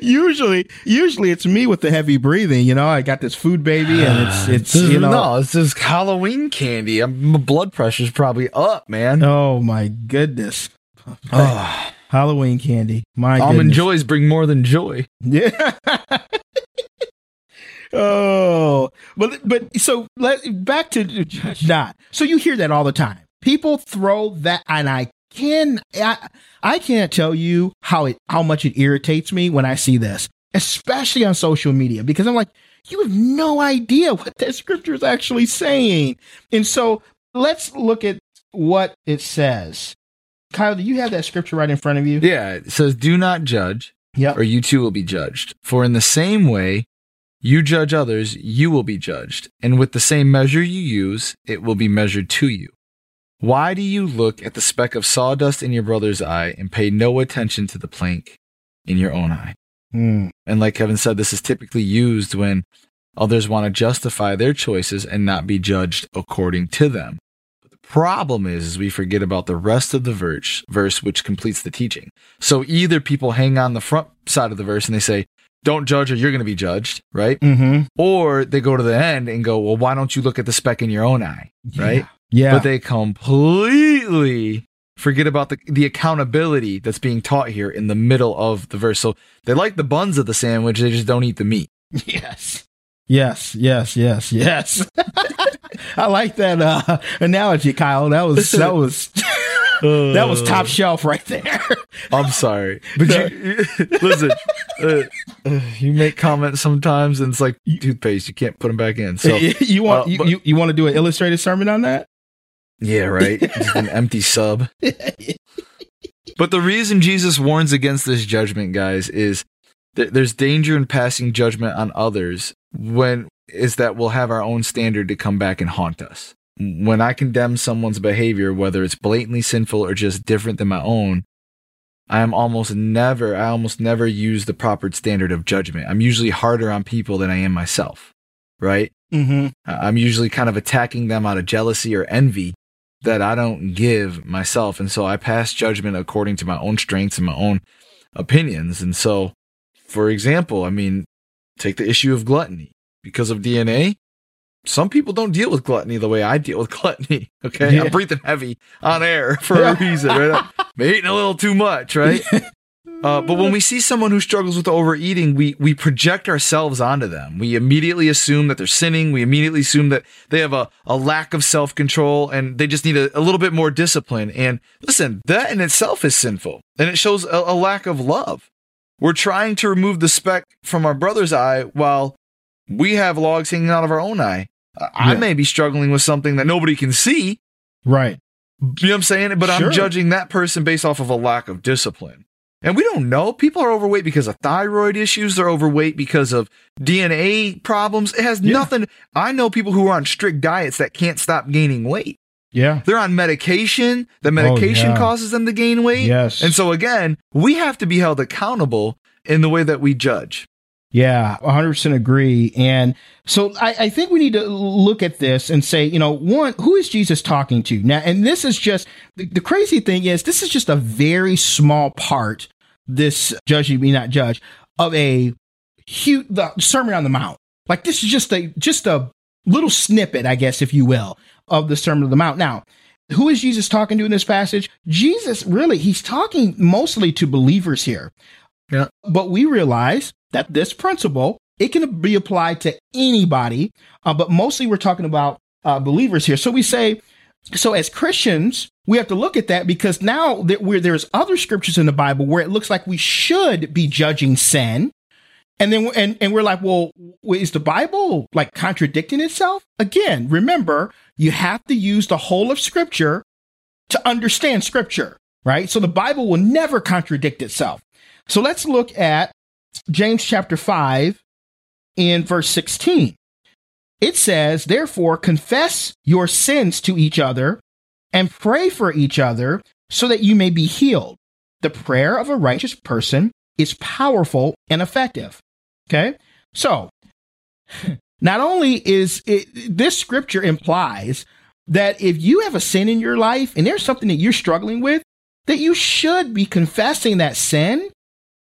Usually, usually it's me with the heavy breathing. You know, I got this food baby, and it's [sighs] it's This you know. no, it's just Halloween candy. I'm, my blood pressure's probably up, man. Oh my goodness! [sighs] Oh, Halloween candy. My almond goodness. joys bring more than joy. Yeah. [laughs] oh, but but so let back to [laughs] Not. So you hear that all the time. People throw that, and I can I, I can't tell you how it how much it irritates me when I see this, especially on social media, because I'm like, you have no idea what that scripture is actually saying. And so let's look at what it says. Kyle, do you have that scripture right in front of you? Yeah, it says, "Do not judge, Yep. or you too will be judged. For in the same way you judge others, you will be judged, and with the same measure you use, it will be measured to you. Why do you look at the speck of sawdust in your brother's eye and pay no attention to the plank in your own eye?" Hmm. And like Kevin said, this is typically used when others want to justify their choices and not be judged according to them. But the problem is, is we forget about the rest of the verse, verse which completes the teaching. So either people hang on the front side of the verse and they say, don't judge or you're going to be judged, right? Mm-hmm. Or they go to the end and go, well, why don't you look at the speck in your own eye, right? Yeah. But they completely forget about the, the accountability that's being taught here in the middle of the verse. So they like the buns of the sandwich, they just don't eat the meat. [laughs] Yes. Yes, yes, yes, yes. [laughs] I like that uh, analogy, Kyle. That was that [laughs] was that was top shelf right there. I'm sorry, but you, listen. Uh, uh, you make comments sometimes, and it's like toothpaste. You can't put them back in. So you want uh, but- you, you want to do an illustrated sermon on that? Yeah, right. [laughs] Just an empty sub. [laughs] But the reason Jesus warns against this judgment, guys, is that there's danger in passing judgment on others when is that we'll have our own standard to come back and haunt us. When I condemn someone's behavior, whether it's blatantly sinful or just different than my own, I am almost never, I almost never use the proper standard of judgment. I'm usually harder on people than I am myself, right? Mm-hmm. I- I'm usually kind of attacking them out of jealousy or envy that I don't give myself. And so I pass judgment according to my own strengths and my own opinions. And so, for example, I mean, take the issue of gluttony because of DNA. Some people don't deal with gluttony the way I deal with [laughs] gluttony. Okay. Yeah. I'm breathing heavy on air for a reason, right? [laughs] I'm eating a little too much, right? [laughs] Uh, but when we see someone who struggles with overeating, we we project ourselves onto them. We immediately assume that they're sinning. We immediately assume that they have a, a lack of self control and they just need a, a little bit more discipline. And listen, that in itself is sinful, and it shows a, a lack of love. We're trying to remove the speck from our brother's eye while we have logs hanging out of our own eye. I- Yeah. may be struggling with something that nobody can see. Right. You know what I'm saying? But Sure. I'm judging that person based off of a lack of discipline. And we don't know. People are overweight because of thyroid issues. They're overweight because of DNA problems. It has Yeah. nothing. I know people who are on strict diets that can't stop gaining weight. Yeah. They're on medication. The oh, medication Oh, yeah. causes them to gain weight. Yes. And so again, we have to be held accountable in the way that we judge. Yeah, 100% agree. And so I, I think we need to look at this and say, you know, one, who is Jesus talking to? Now, and this is just the, the crazy thing is, this is just a very small part, this judge you me not judge, of a huge the Sermon on the Mount. Like this is just a just a little snippet, I guess, if you will, of the Sermon on the Mount. Now, who is Jesus talking to in this passage? Jesus really, he's talking mostly to believers here. Yeah. But we realize that this principle, it can be applied to anybody, uh, but mostly we're talking about uh, believers here. So we say, so as Christians, we have to look at that because now that we're, there's other scriptures in the Bible where it looks like we should be judging sin. And then, and, and we're like, well, is the Bible like contradicting itself? Again, remember, you have to use the whole of scripture to understand scripture, right? So the Bible will never contradict itself. So let's look at James chapter 5 in verse 16. It says, Therefore, confess your sins to each other and pray for each other so that you may be healed. The prayer of a righteous person is powerful and effective. Okay? So, not only is it, this scripture implies that if you have a sin in your life and there's something that you're struggling with, that you should be confessing that sin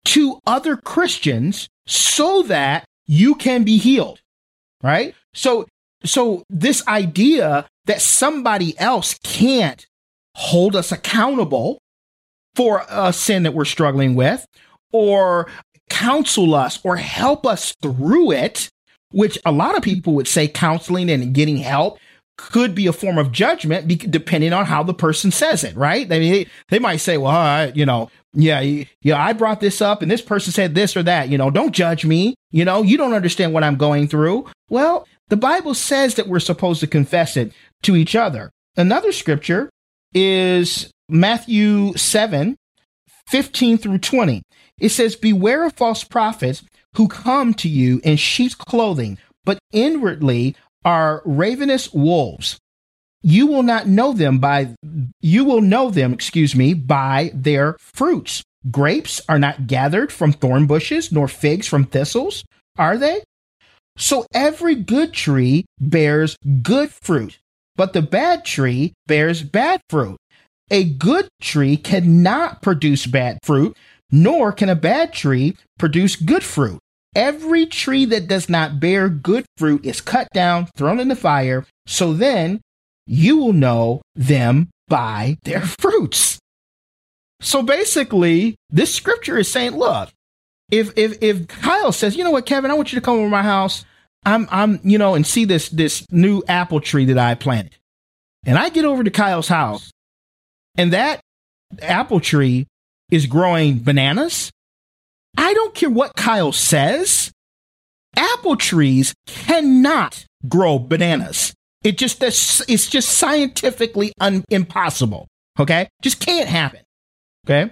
to other Christians so that you can be healed. Right? So so this idea that somebody else can't hold us accountable for a sin that we're struggling with or counsel us or help us through it, which a lot of people would say counseling and getting help could be a form of judgment depending on how the person says it, right? I mean, they, they might say, well, I, you know, yeah, yeah, I brought this up and this person said this or that, you know, don't judge me. You know, you don't understand what I'm going through. Well, the Bible says that we're supposed to confess it to each other. Another scripture is Matthew 7, 15 through 20. It says, Beware of false prophets who come to you in sheep's clothing, but inwardly are ravenous wolves. You will not know them by, you will know them, excuse me, by their fruits. Grapes are not gathered from thorn bushes, nor figs from thistles, are they? So every good tree bears good fruit, but the bad tree bears bad fruit. A good tree cannot produce bad fruit, nor can a bad tree produce good fruit. Every tree that does not bear good fruit is cut down, thrown in the fire. So then you will know them by their [laughs] fruits. So basically, this scripture is saying, look, if if if Kyle says, you know what, Kevin, I want you to come over to my house, I'm I'm you know, and see this this new apple tree that I planted, and I get over to Kyle's house, and that apple tree is growing bananas. I don't care what Kyle says. Apple trees cannot grow bananas. It just it's just scientifically un, impossible. Okay, just can't happen. Okay,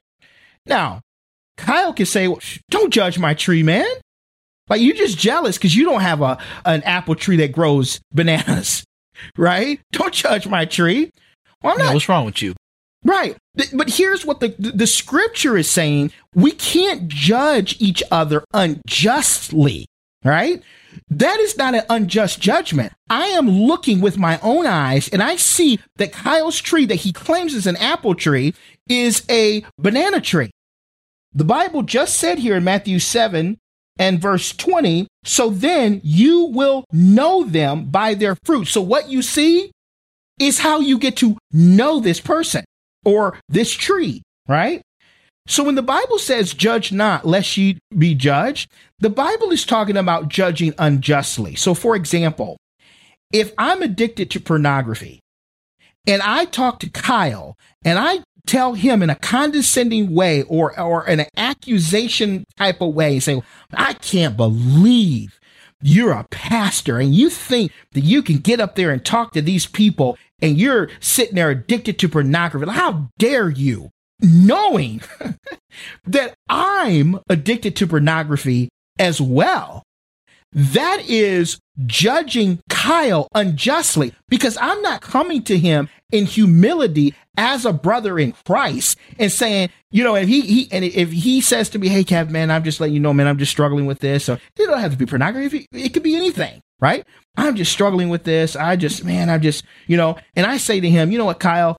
now Kyle can say, well, "Don't judge my tree, man." Like you're just jealous because you don't have a an apple tree that grows bananas, [laughs] right? Don't judge my tree. Well, I'm Yeah, not what's wrong with you? Right. But here's what the, the scripture is saying. We can't judge each other unjustly, right? That is not an unjust judgment. I am looking with my own eyes and I see that Kyle's tree that he claims is an apple tree is a banana tree. The Bible just said here in Matthew 7 and verse 20, so then you will know them by their fruit. So what you see is how you get to know this person or this tree, right? So when the Bible says, judge not, lest ye be judged, the Bible is talking about judging unjustly. So, for example, if I'm addicted to pornography and I talk to Kyle and I tell him in a condescending way or, or in an accusation type of way, say, I can't believe you're a pastor and you think that you can get up there and talk to these people and you're sitting there addicted to pornography. How dare you? Knowing [laughs] that I'm addicted to pornography as well. That is judging Kyle unjustly because I'm not coming to him in humility as a brother in Christ and saying, you know, if he, he and if he says to me, "Hey, Kev, man, I'm just letting you know, man, I'm just struggling with this," so it don't have to be pornography; it could be anything, right? I'm just struggling with this. I just, man, I'm just, you know, and I say to him, you know what, Kyle,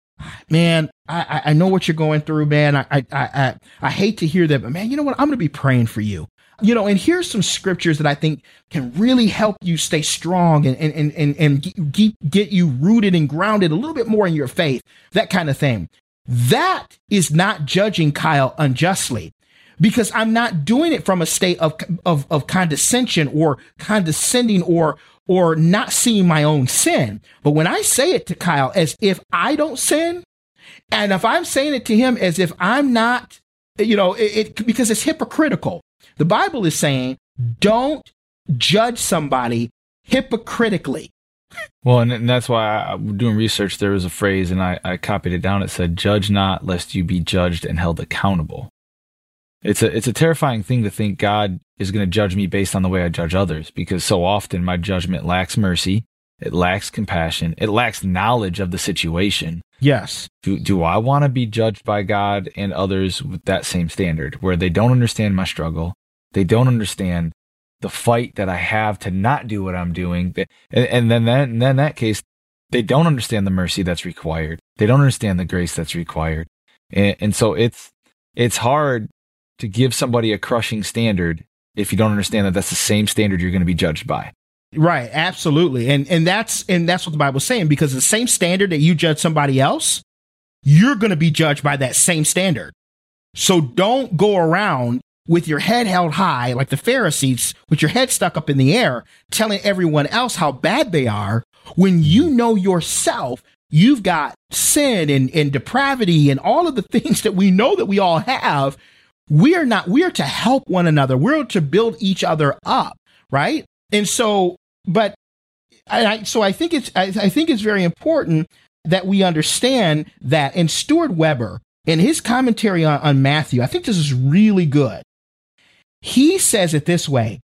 man, I, I know what you're going through, man. I, I, I, I hate to hear that, but man, you know what? I'm going to be praying for you you know, and here's some scriptures that I think can really help you stay strong and and and and get, get you rooted and grounded a little bit more in your faith, that kind of thing. That is not judging Kyle unjustly because I'm not doing it from a state of, of, of condescension or condescending or, or not seeing my own sin. But when I say it to Kyle as if I don't sin, and if I'm saying it to him as if I'm not, you know, it, it because it's hypocritical. The Bible is saying, don't judge somebody hypocritically. Well, and, and that's why I, doing research, there was a phrase, and I, I copied it down. It said, "Judge not, lest you be judged and held accountable." It's a it's a terrifying thing to think God is going to judge me based on the way I judge others, because so often my judgment lacks mercy, it lacks compassion, it lacks knowledge of the situation. Yes. Do do I want to be judged by God and others with that same standard, where they don't understand my struggle, they don't understand the fight that I have to not do what I'm doing. And, and then that, and then that case, they don't understand the mercy that's required. They don't understand the grace that's required. And, and so it's, it's hard to give somebody a crushing standard if you don't understand that that's the same standard you're going to be judged by. Right, absolutely. And and that's and that's what the Bible's saying because the same standard that you judge somebody else, you're going to be judged by that same standard. So don't go around with your head held high, like the Pharisees, with your head stuck up in the air, telling everyone else how bad they are, when you know yourself, you've got sin and, and depravity and all of the [laughs] things that we know that we all have. We are not, we are to help one another. We're to build each other up, right? And so, but I, so I think it's, I, I think it's very important that we understand that. And Stuart Weber, in his commentary on, on Matthew, I think this is really good. He says it this way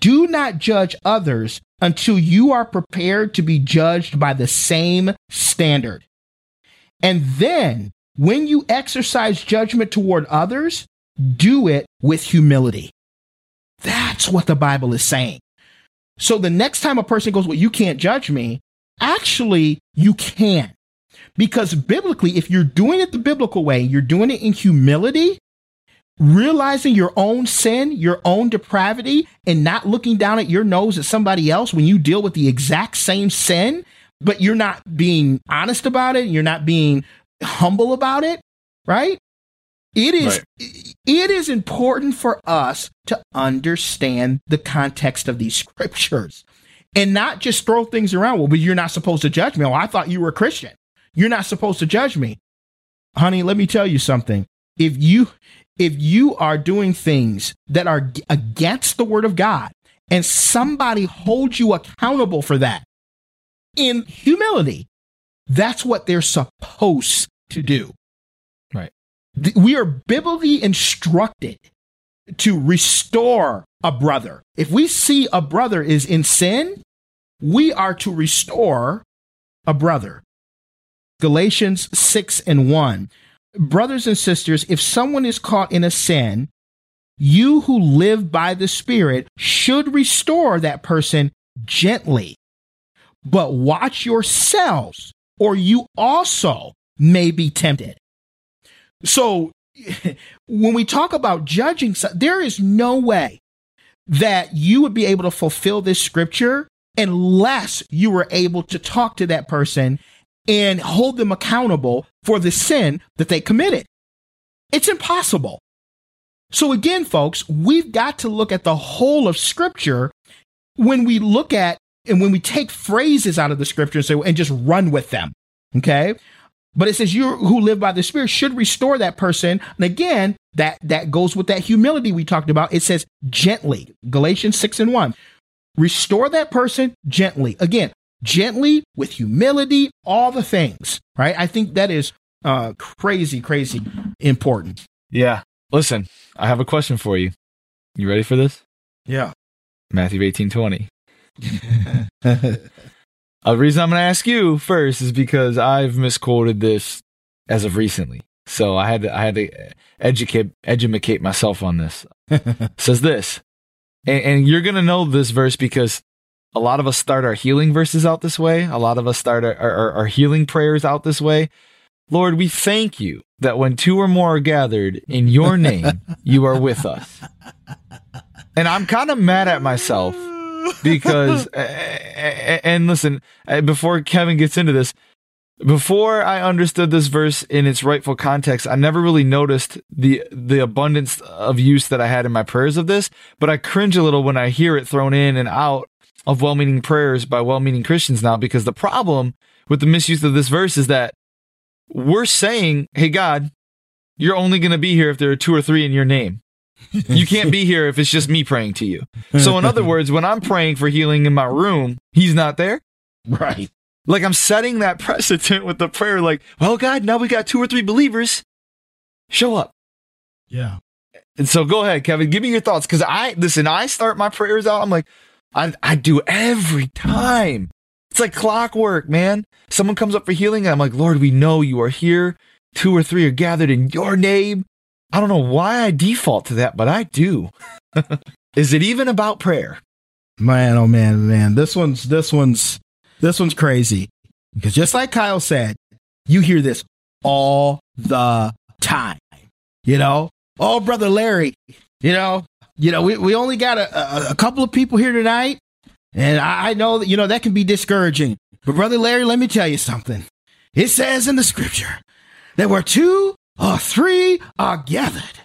Do not judge others until you are prepared to be judged by the same standard. And then, when you exercise judgment toward others, do it with humility. That's what the Bible is saying. So the next time a person goes, Well, you can't judge me, actually, you can. Because biblically, if you're doing it the biblical way, you're doing it in humility, realizing your own sin, your own depravity, and not looking down at your nose at somebody else when you deal with the exact same sin, but you're not being honest about it, you're not being humble about it, right? It is right. it is important for us to understand the context of these [laughs] scriptures and not just throw things around. Well, but you're not supposed to judge me. Oh, I thought you were a Christian. You're not supposed to judge me. Honey, let me tell you something. If you if you are doing things that are against the word of God and somebody holds you accountable for that in humility, that's what they're supposed to do. Right. We are biblically instructed to restore a brother. If we see a brother is in sin, we are to restore a brother. Galatians 6 and 1 brothers and sisters, if someone is caught in a sin, you who live by the Spirit should restore that person gently. But watch yourselves, or you also may be tempted. So [laughs] when we talk about judging, there is no way that you would be able to fulfill this scripture unless you were able to talk to that person and hold them accountable for the sin that they committed. It's impossible. So again, folks, we've got to look at the whole of scripture when we look at and when we take phrases out of the scripture and say, and just run with them. Okay. But it says you who live by the Spirit should restore that person. And again, that, that goes with that humility we talked about. It says gently, Galatians 6 and 1. Restore that person gently. Again, gently with humility, all the things, right? I think that is uh, crazy, crazy important. Yeah. Listen, I have a question for you. You ready for this? Yeah. Matthew 18 20. [laughs] A reason I'm going to ask you first is because I've misquoted this as of recently. So I had to, I had to educate educate myself on this. [laughs] says this, and, and you're going to know this verse because a lot of us start our healing verses out this way. A lot of us start our, our, our healing prayers out this way. Lord, we thank you that when two or more are gathered in your name, [laughs] you are with us. And I'm kind of mad at myself because [laughs] and listen uh, before kevin gets into this before i understood this verse in its rightful context i never really noticed the the abundance of use that i had in my prayers of this but i cringe a little when i hear it thrown in and out of well-meaning prayers by well-meaning christians now because the problem with the misuse of this verse is that we're saying hey god you're only going to be here if there are two or three in your name you can't be here if it's just me praying to you. So, in other words, when I'm praying for healing in my room, he's not there. Right. Like I'm setting that [laughs] precedent with the prayer, like, well, God, now we got two or three believers. Show up. Yeah. And so go ahead, Kevin, give me your thoughts. Cause I, listen, I start my prayers out. I'm like, I, I do every time. It's like clockwork, man. Someone comes up for healing. I'm like, Lord, we know you are here. Two or three are gathered in your name. I don't know why I default to that, but I do. [laughs] Is it even about prayer? Man, oh man, man. This one's this one's this one's crazy. Because just like Kyle said, you hear this all the time. You know? Oh, brother Larry, you know, you know, we, we only got a, a, a couple of people here tonight. And I, I know that, you know, that can be discouraging. But brother Larry, let me tell you something. It says in the scripture that where two or three are gathered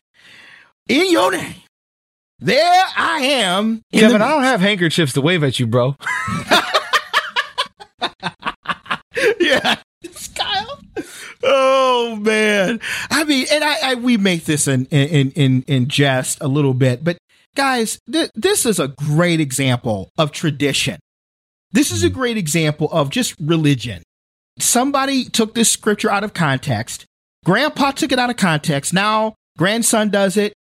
in your name, there I am. Kevin, I don't have handkerchiefs to wave at you, bro. [laughs] yeah. Kyle. Oh man. I mean, and I, I we make this in in in in jest a little bit, but guys, th- this is a great example of tradition. This is a mm. great example of just religion. Somebody took this scripture out of context Grandpa took it out of context. Now grandson does it,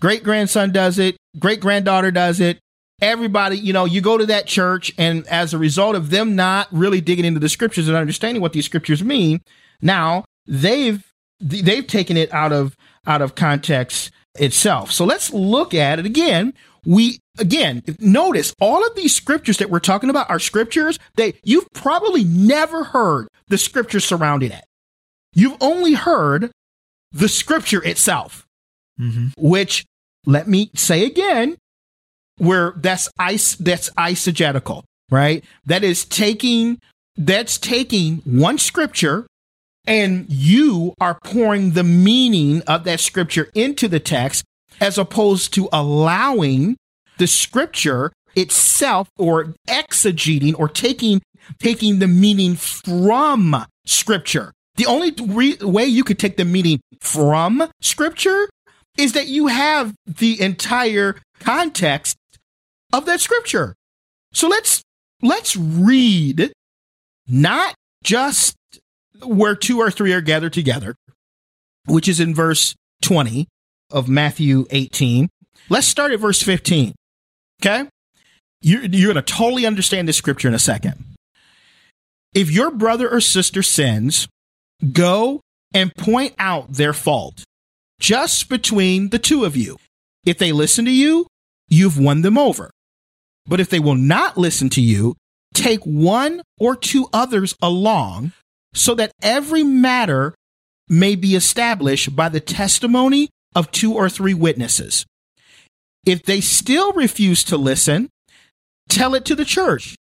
great grandson does it, great granddaughter does it. Everybody, you know, you go to that church, and as a result of them not really digging into the scriptures and understanding what these scriptures mean, now they've they've taken it out of out of context itself. So let's look at it again. We again notice all of these scriptures that we're talking about are scriptures that you've probably never heard the scriptures surrounding it. You've only heard the scripture itself, mm-hmm. which let me say again, where that's ice, that's eisegetical, right? That is taking, that's taking one scripture and you are pouring the meaning of that scripture into the text as opposed to allowing the scripture itself or exegeting or taking taking the meaning from scripture the only re- way you could take the meaning from scripture is that you have the entire context of that scripture. So let's let's read not just where two or three are gathered together, which is in verse 20 of Matthew 18. Let's start at verse 15. Okay? You're, you're going to totally understand this scripture in a second. If your brother or sister sins, Go and point out their fault just between the two of you. If they listen to you, you've won them over. But if they will not listen to you, take one or two others along so that every matter may be established by the testimony of two or three witnesses. If they still refuse to listen, tell it to the church.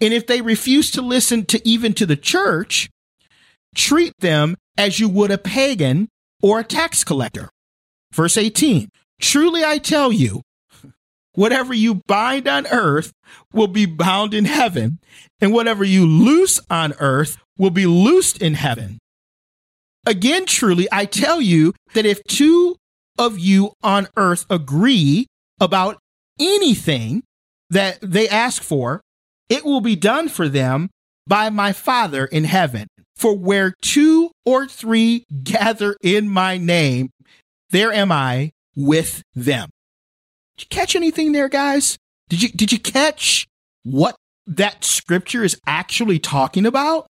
And if they refuse to listen to even to the church, treat them as you would a pagan or a tax collector. Verse 18 Truly I tell you, whatever you bind on earth will be bound in heaven, and whatever you loose on earth will be loosed in heaven. Again, truly, I tell you that if two of you on earth agree about anything that they ask for, it will be done for them by my Father in heaven. For where two or three gather in my name, there am I with them. Did you catch anything there, guys? Did you did you catch what that scripture is actually talking about?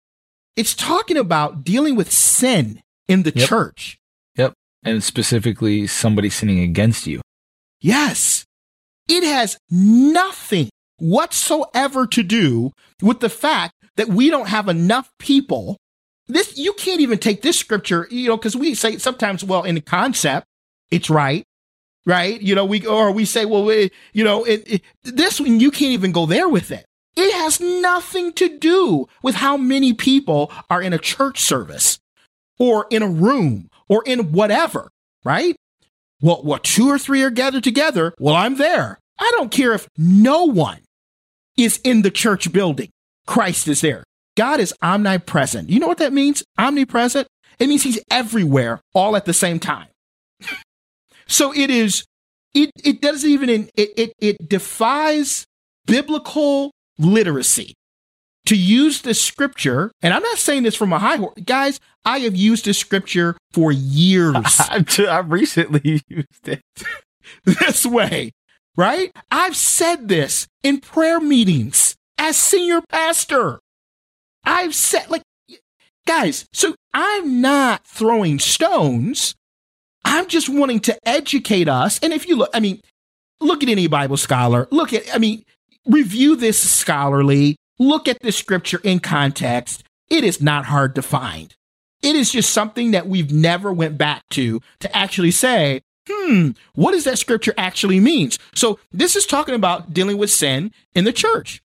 It's talking about dealing with sin in the Yep. church. Yep. And specifically somebody sinning against you. Yes. It has nothing whatsoever to do with the fact that we don't have enough people. This, you can't even take this scripture, you know, because we say sometimes, well, in the concept, it's right, right? You know, we, or we say, well, we, you know, it, it, this one, you can't even go there with it. It has nothing to do with how many people are in a church service or in a room or in whatever, right? Well, what two or three are gathered together? Well, I'm there. I don't care if no one is in the church building. Christ is there. God is omnipresent. You know what that means? Omnipresent? It means he's everywhere all at the same time. So it is, it, it doesn't even, it, it, it defies biblical literacy to use the scripture. And I'm not saying this from a high horse. Guys, I have used this scripture for years [laughs] I've recently [laughs] used it. [laughs] this way, right? I've said this in prayer meetings as senior pastor. I've said, like, guys, so I'm not throwing stones. I'm just wanting to educate us. And if you look, I mean, look at any Bible scholar, look at, I mean, review this scholarly, look at the scripture in context. It is not hard to find. It is just something that we've never went back to to actually say, hmm, what does that scripture actually means? So this is talking about dealing with sin in the church.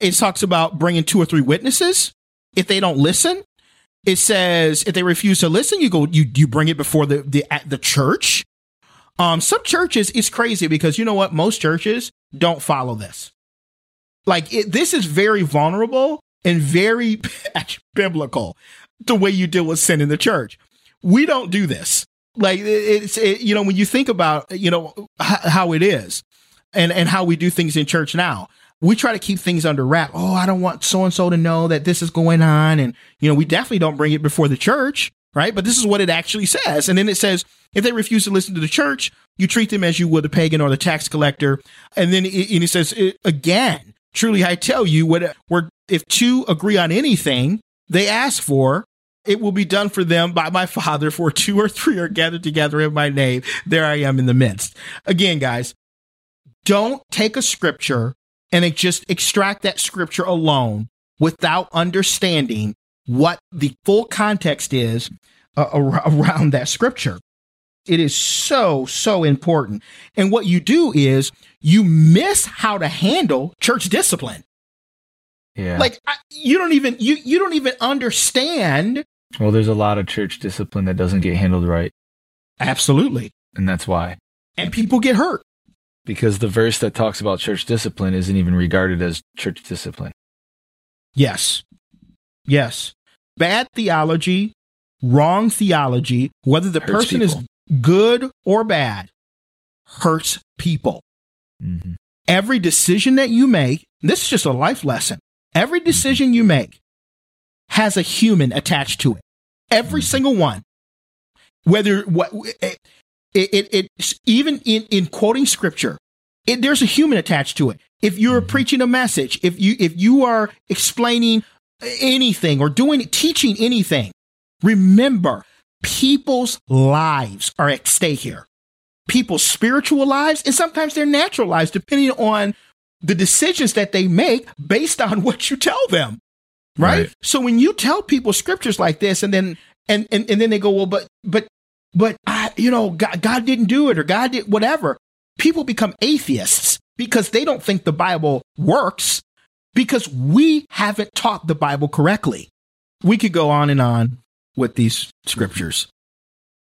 It talks about bringing two or three witnesses. If they don't listen, it says if they refuse to listen, you go you you bring it before the the at the church. Um, some churches it's crazy because you know what? Most churches don't follow this. Like it, this is very vulnerable and very [laughs] biblical. The way you deal with sin in the church, we don't do this like it's it, you know when you think about you know h- how it is and and how we do things in church now we try to keep things under wrap. Oh i don't want so and so to know that this is going on. And you know we definitely don't bring it before the church right? But this is what it actually says. And then it says if they refuse to listen to the church you treat them as you would the pagan or the tax collector. And then it, and it says again truly i tell you what where if two agree on anything they ask for it will be done for them by my father for two or three are gathered together in my name. There i am in the midst. Again guys don't take a scripture and it just extract that scripture alone without understanding what the full context is uh, around that scripture it is so so important and what you do is you miss how to handle church discipline Yeah. like I, you don't even you you don't even understand well, there's a lot of church discipline that doesn't get handled right. absolutely And that's why. and people get hurt Because the verse that talks about church discipline isn't even regarded as church discipline. Yes. Yes. Bad theology, wrong theology, whether the Hurts person is good or bad, hurts people. hmm Every decision that you make, this is just a life lesson. Every mm-hmm. decision you make has a human attached to it. Every mm-hmm. single one. Whether what eh, it, it, it, even in, in quoting scripture, it, there's a human attached to it. If you're mm-hmm. preaching a message, if you if you are explaining anything or doing teaching anything, remember people's lives are at stake here. People's spiritual lives and sometimes their natural lives, depending on the decisions that they make based on [laughs] what you tell them. Right? Right. So when you tell people scriptures like this and then And, and, and then they go, well, but, but, but, I, you know, God, God didn't do it or God did whatever. People become atheists because they don't think the Bible works because we haven't taught the Bible correctly. We could go on and on with these scriptures,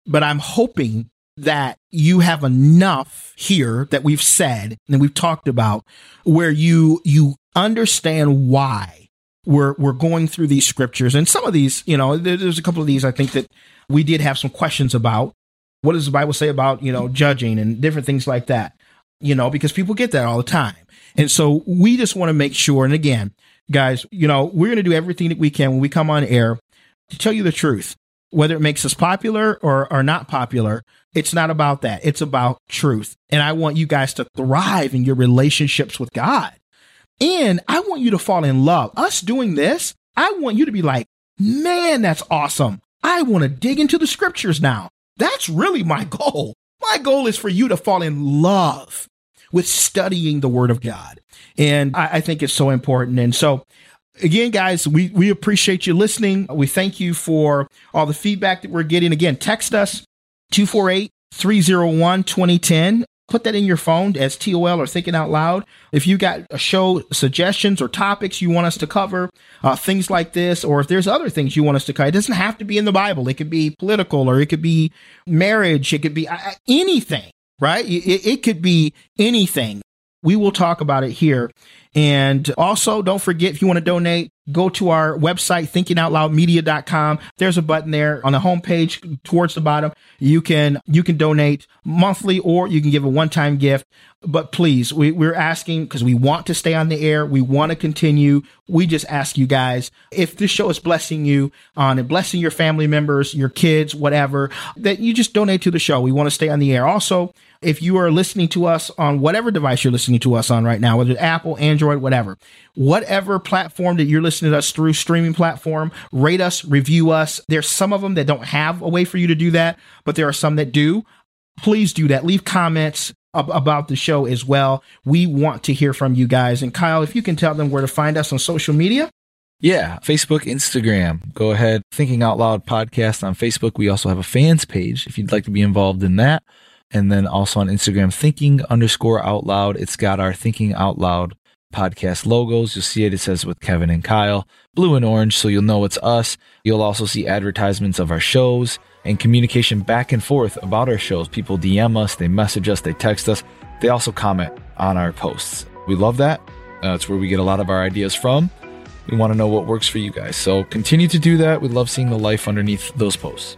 but I'm hoping that you have enough here that we've said and we've talked about where you you understand why we're we're going through these scriptures and some of these you know there's a couple of these i think that we did have some questions about what does the bible say about you know judging and different things like that you know because people get that all the time and so we just want to make sure and again guys you know we're going to do everything that we can when we come on air to tell you the truth whether it makes us popular or, or not popular, it's not about that. It's about truth. And I want you guys to thrive in your relationships with God. And I want you to fall in love. Us doing this, I want you to be like, man, that's awesome. I want to dig into the scriptures now. That's really my goal. My goal is for you to fall in love with studying the word of God. And I, I think it's so important. And so again, guys, we, we appreciate you listening. We thank you for all the feedback that we're getting. Again, text us 248 301 2010. Put that in your phone as TOL or thinking out loud. If you got show suggestions or topics you want us to cover, uh, things like this, or if there's other things you want us to cover, it doesn't have to be in the Bible. It could be political or it could be marriage. It could be uh, anything, right? It, it could be anything. We will talk about it here. And also, don't forget if you want to donate, go to our website, thinkingoutloudmedia.com. There's a button there on the homepage towards the bottom. You can, you can donate monthly or you can give a one-time gift. But please, we, we're asking because we want to stay on the air. We want to continue. We just ask you guys, if this show is blessing you on and blessing your family members, your kids, whatever, that you just donate to the show. We want to stay on the air. Also, if you are listening to us on whatever device you're listening to us on right now, whether it's Apple, Android, whatever, whatever platform that you're listening to us through, streaming platform, rate us, review us. There's some of them that don't have a way for you to do that, but there are some that do. Please do that. Leave comments ab- about the show as well. We want to hear from you guys. And Kyle, if you can tell them where to find us on social media. Yeah, Facebook, Instagram. Go ahead. Thinking Out Loud podcast on Facebook. We also have a fans page if you'd like to be involved in that. And then also on Instagram, thinking underscore out loud. It's got our thinking out loud podcast logos. You'll see it. It says with Kevin and Kyle, blue and orange. So you'll know it's us. You'll also see advertisements of our shows and communication back and forth about our shows. People DM us, they message us, they text us. They also comment on our posts. We love that. Uh, That's where we get a lot of our ideas from. We want to know what works for you guys. So continue to do that. We love seeing the life underneath those posts.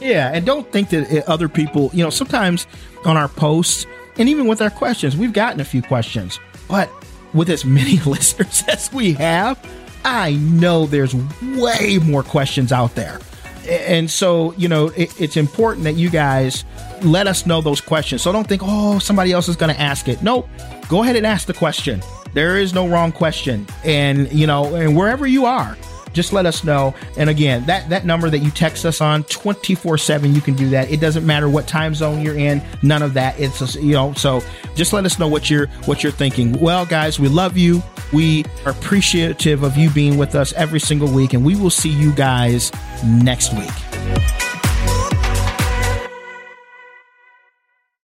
Yeah, and don't think that eh, other people, you know, sometimes on our posts and even with our questions, we've gotten a few questions, but with as many [laughs] listeners as we have, I know there's way more questions out there. And so, you know, it, it's important that you guys let us know those questions. So don't think, oh, somebody else is going to ask it. Nope. Go ahead and ask the question. There is no wrong question. And, you know, and wherever you are, just let us know. And again, that, that number that you text us on 24 7, you can do that. It doesn't matter what time zone you're in, none of that. It's, you know, so just let us know what you're, what you're thinking. Well, guys, we love you. We are appreciative of you being with us every single week, and we will see you guys next week.